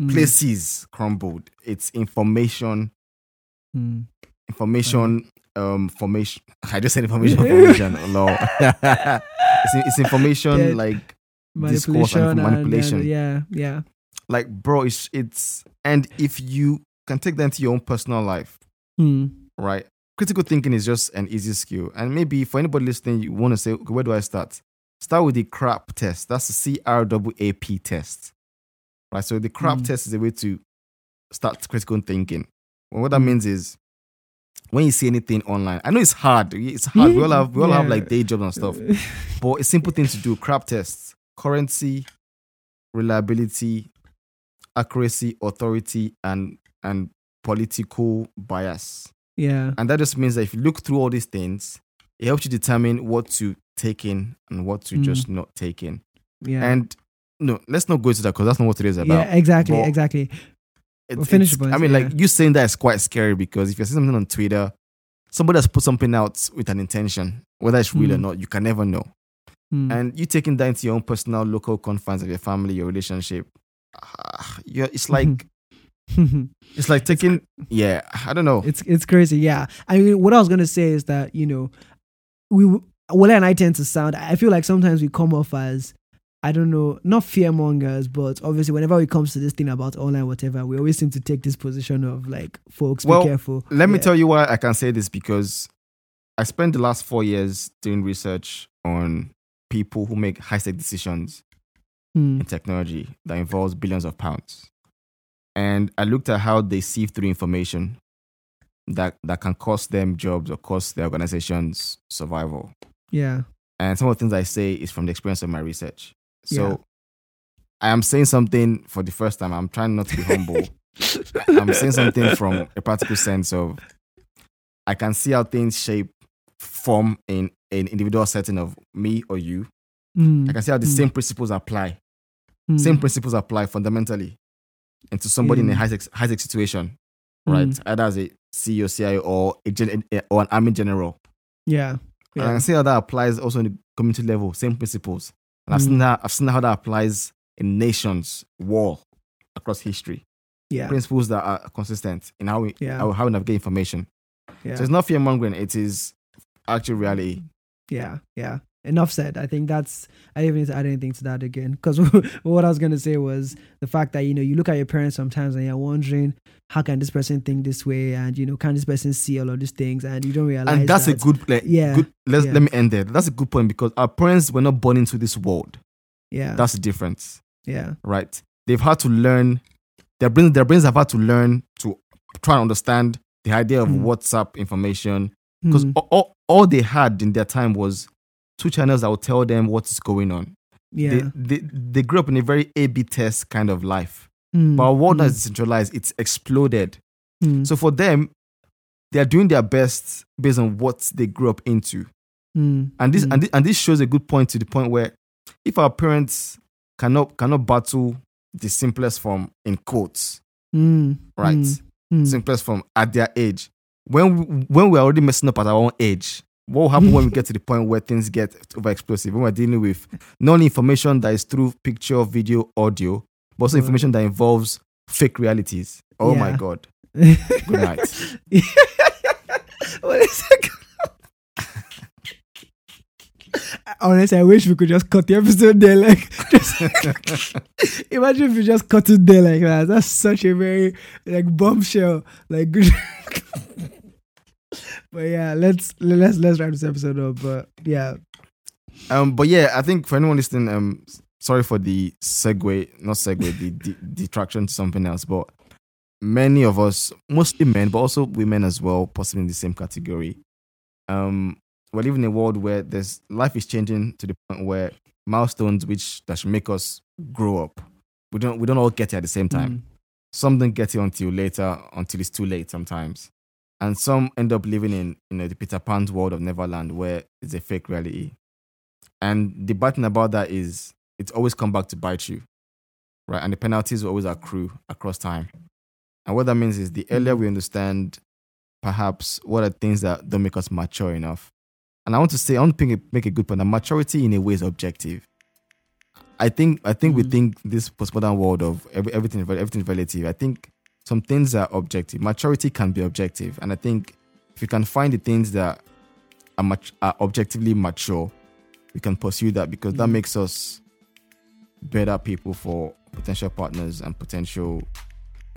Mm,
places crumbled. It's information
mm.
information um formation i just said information formation law it's, it's information
Yeah.
like
manipulation,
and
and, uh,
manipulation.
yeah. Yeah.
like bro it's it's and if you can take that into your own personal life
Mm,
right? Critical thinking is just an easy skill. And maybe for anybody listening you want to say okay, where do i start? Start with the crap test. That's the c-r-a-p test. Right so the crap
Mm.
test is a way to start critical thinking. Well, what that
Mm.
means is when you see anything online i know it's hard. It's hard. We all have we all have like day jobs and stuff. But it's a simple thing to do crap tests currency reliability accuracy authority and and political bias
yeah.
and that just means that if you look through all these things it helps you determine what to take in and what to
Mm.
just not take in
Yeah.
and no let's not go into that because that's not what today's about
yeah, exactly,
But
exactly.
It's-
Well, finish
i mean
yeah.
like you saying that is quite scary because if you see something on twitter somebody has put something out with an intention whether it's real or
Mm.
not you can never know
Mm.
and you taking that into your own personal local confines of your family your relationship ah, you're, it's like it's like taking yeah i don't know
it's it's crazy. Yeah, I mean, what I was gonna say is that you know, we Wale and I tend to sound. I feel like sometimes we come off as I don't know, not fearmongers, but obviously whenever it comes to this thing about online whatever, we always seem to take this position of like, folks,
Well,
be careful.
let me tell you why i can say this because i spent the last four years doing research on people who make high-stake decisions
Hmm,
in technology that involves billions of pounds. And i looked at how they sieve through information that that can cost them jobs or cost their organizations survival.
Yeah,
and some of the things i say is from the experience of my research. So
Yeah.
i am saying something for the first time. I'm trying not to be humble. I'm saying something from a practical sense of i can see how things shape form in an individual setting of me or you
Hmm,
i can see how the
Mm.
same principles apply
hmm,
same principles apply fundamentally into somebody in a
Mm.
high tech high tech situation, right?
Mm.
Either as a CEO, CIO, or a gen- or an army general.
yeah,
And I can see how that applies also in the community level, same principles. And I've seen
Mm.
that I've seen how that applies in nations, war across history.
yeah,
Principles that are consistent in how we
Yeah.
how, how we navigate information.
yeah.
So it's not fear mongering, it is actual reality.
Yeah, yeah. Enough said. I think that's. I didn't even need to add anything to that again. Because what I was gonna say was the fact that you know you look at your parents sometimes and you're wondering how can this person think this way, and you know can this person see all of these things, and you don't realize.
And that's
that,
a good like,
Yeah,
good let's
yeah.
let me end there. That's a good point because our parents were not born into this world.
Yeah,
That's the difference.
yeah,
right? They've had to learn. Their brains, their brains have had to learn to try and understand the idea of
Mm.
WhatsApp information because
Hmm,
all, all they had in their time was two channels that would tell them what is going on.
yeah.
They, they they grew up in a very A/B test kind of life,
Hmm,
but our world
hmm,
is decentralized. It's exploded.
hmm,
So for them, they are doing their best based on what they grew up into.
hmm,
And this
hmm,
and this, and this shows a good point to the point where if our parents cannot cannot battle the simplest form in quotes,
Mm,
right?
mm, mm.
Simplest form at their age. When we, when we're already messing up at our own age, what will happen when we get to the point where things get over explosive? When we're dealing with not only information that is through picture, video, audio, but also
mm.
information that involves fake realities. Oh my god. Good night.
what is it? Honestly, I wish we could just cut the episode there. Like, just imagine if we just cut it there like that. That's such a very like bombshell. Like, but yeah, let's let's let's wrap this episode up. But yeah,
Um, but yeah, I think for anyone listening, um, sorry for the segue, not segue, the, the detraction to something else. But many of us, mostly men, but also women as well, possibly in the same category. Um, we're living in a world where there's life is changing to the point where milestones which that should make us grow up, we don't we don't all get it at the same time.
Mm.
Some don't get it until later, until it's too late sometimes. And some end up living in you know the Peter Pan's world of Neverland where it's a fake reality. And the bad thing about that is it's always come back to bite you. Right. And the penalties will always accrue across time. And what that means is the earlier we understand perhaps what are things that don't make us mature enough. And I want to say, I want to make a, good point that maturity in a way is objective. I think I think we
Mhm.
think this postmodern world of every, everything everything is relative. I think some things are objective. Maturity can be objective, and I think if you can find the things that are, mat- are objectively mature, we can pursue that because that
Mhm.
makes us better people for potential partners and potential,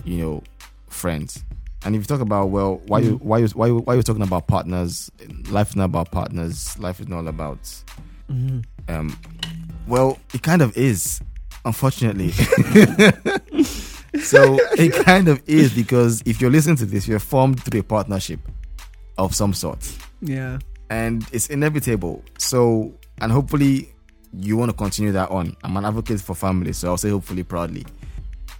you know, friends. And if you talk about well, why you
Mhm.
why you why you, why you talking about partners? Life is not about partners. Life is not all about
Mhm.
um, well, it kind of is, unfortunately. so it kind of is because if you're listening to this, you're formed through a partnership of some sort,
yeah,
and it's inevitable. So, and hopefully, you want to continue that on. I'm an advocate for family, so I'll say hopefully proudly.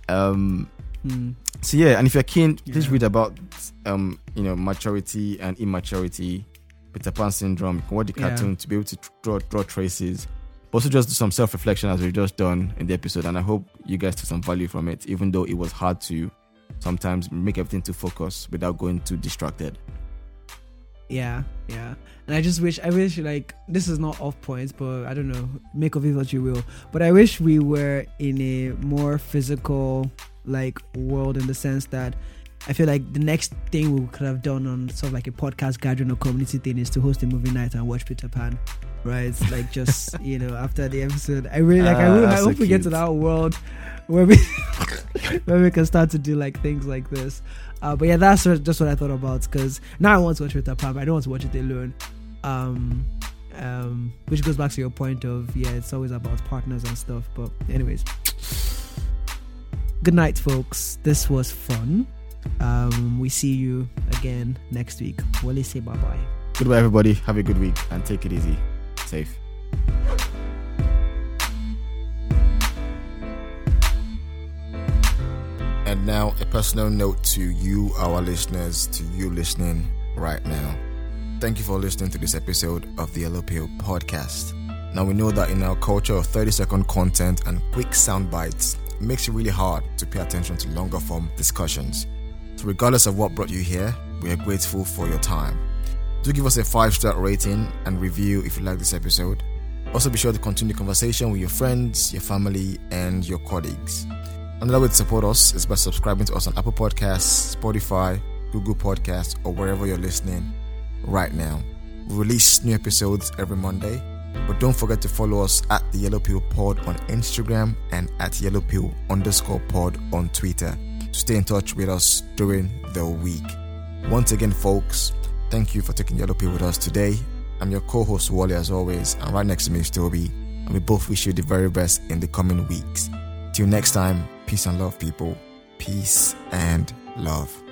Um,
Mm.
so yeah, and if you're keen, please
Yeah.
read about um, you know, maturity and immaturity, Peter Pan syndrome. You can watch the
Yeah.
cartoon to be able to draw draw traces. But also just do some self reflection as we've just done in the episode, and I hope you guys took some value from it, even though it was hard to sometimes make everything to focus without going too distracted.
Yeah, yeah. And I just wish, I wish, like, this is not off points, but I don't know, make of it what you will. But I wish we were in a more physical, like, world in the sense that I feel like the next thing we could have done on sort of like a podcast gathering or community thing is to host a movie night and watch Peter Pan. Right? Like just, you know, after the episode. I really, like, I,
Ah,
really, I
that's so
hope we get to that world where we, where we can start to do like things like this. Uh, but yeah, that's just what I thought about because now I want to watch Peter Pan, but I don't want to watch it alone. Um, um, which goes back to your point of yeah, it's always about partners and stuff. But anyways, good night, folks. This was fun. Um, we see you again next week. Wally say bye bye.
Goodbye, everybody. Have a good week and take it easy. Safe. And now, a personal note to you, our listeners, to you listening right now. Thank you for listening to this episode of the Yellow Pill podcast. Now, we know that in our culture of 30 second content and quick sound bites, it makes it really hard to pay attention to longer form discussions. So, regardless of what brought you here, we are grateful for your time. Do give us a five star rating and review if you like this episode. Also, be sure to continue the conversation with your friends, your family, and your colleagues. Another way to support us is by subscribing to us on Apple Podcasts, Spotify, Google Podcasts, or wherever you're listening right now. We release new episodes every Monday, but don't forget to follow us at the Yellow Pill Pod on Instagram and at Yellow Pill underscore pod on Twitter to stay in touch with us during the week. Once again, folks, thank you for taking Yellow Pill with us today. I'm your co-host Wally as always, and right next to me is Toby, and we both wish you the very best in the coming weeks. Till next time, peace and love, people. Peace and love.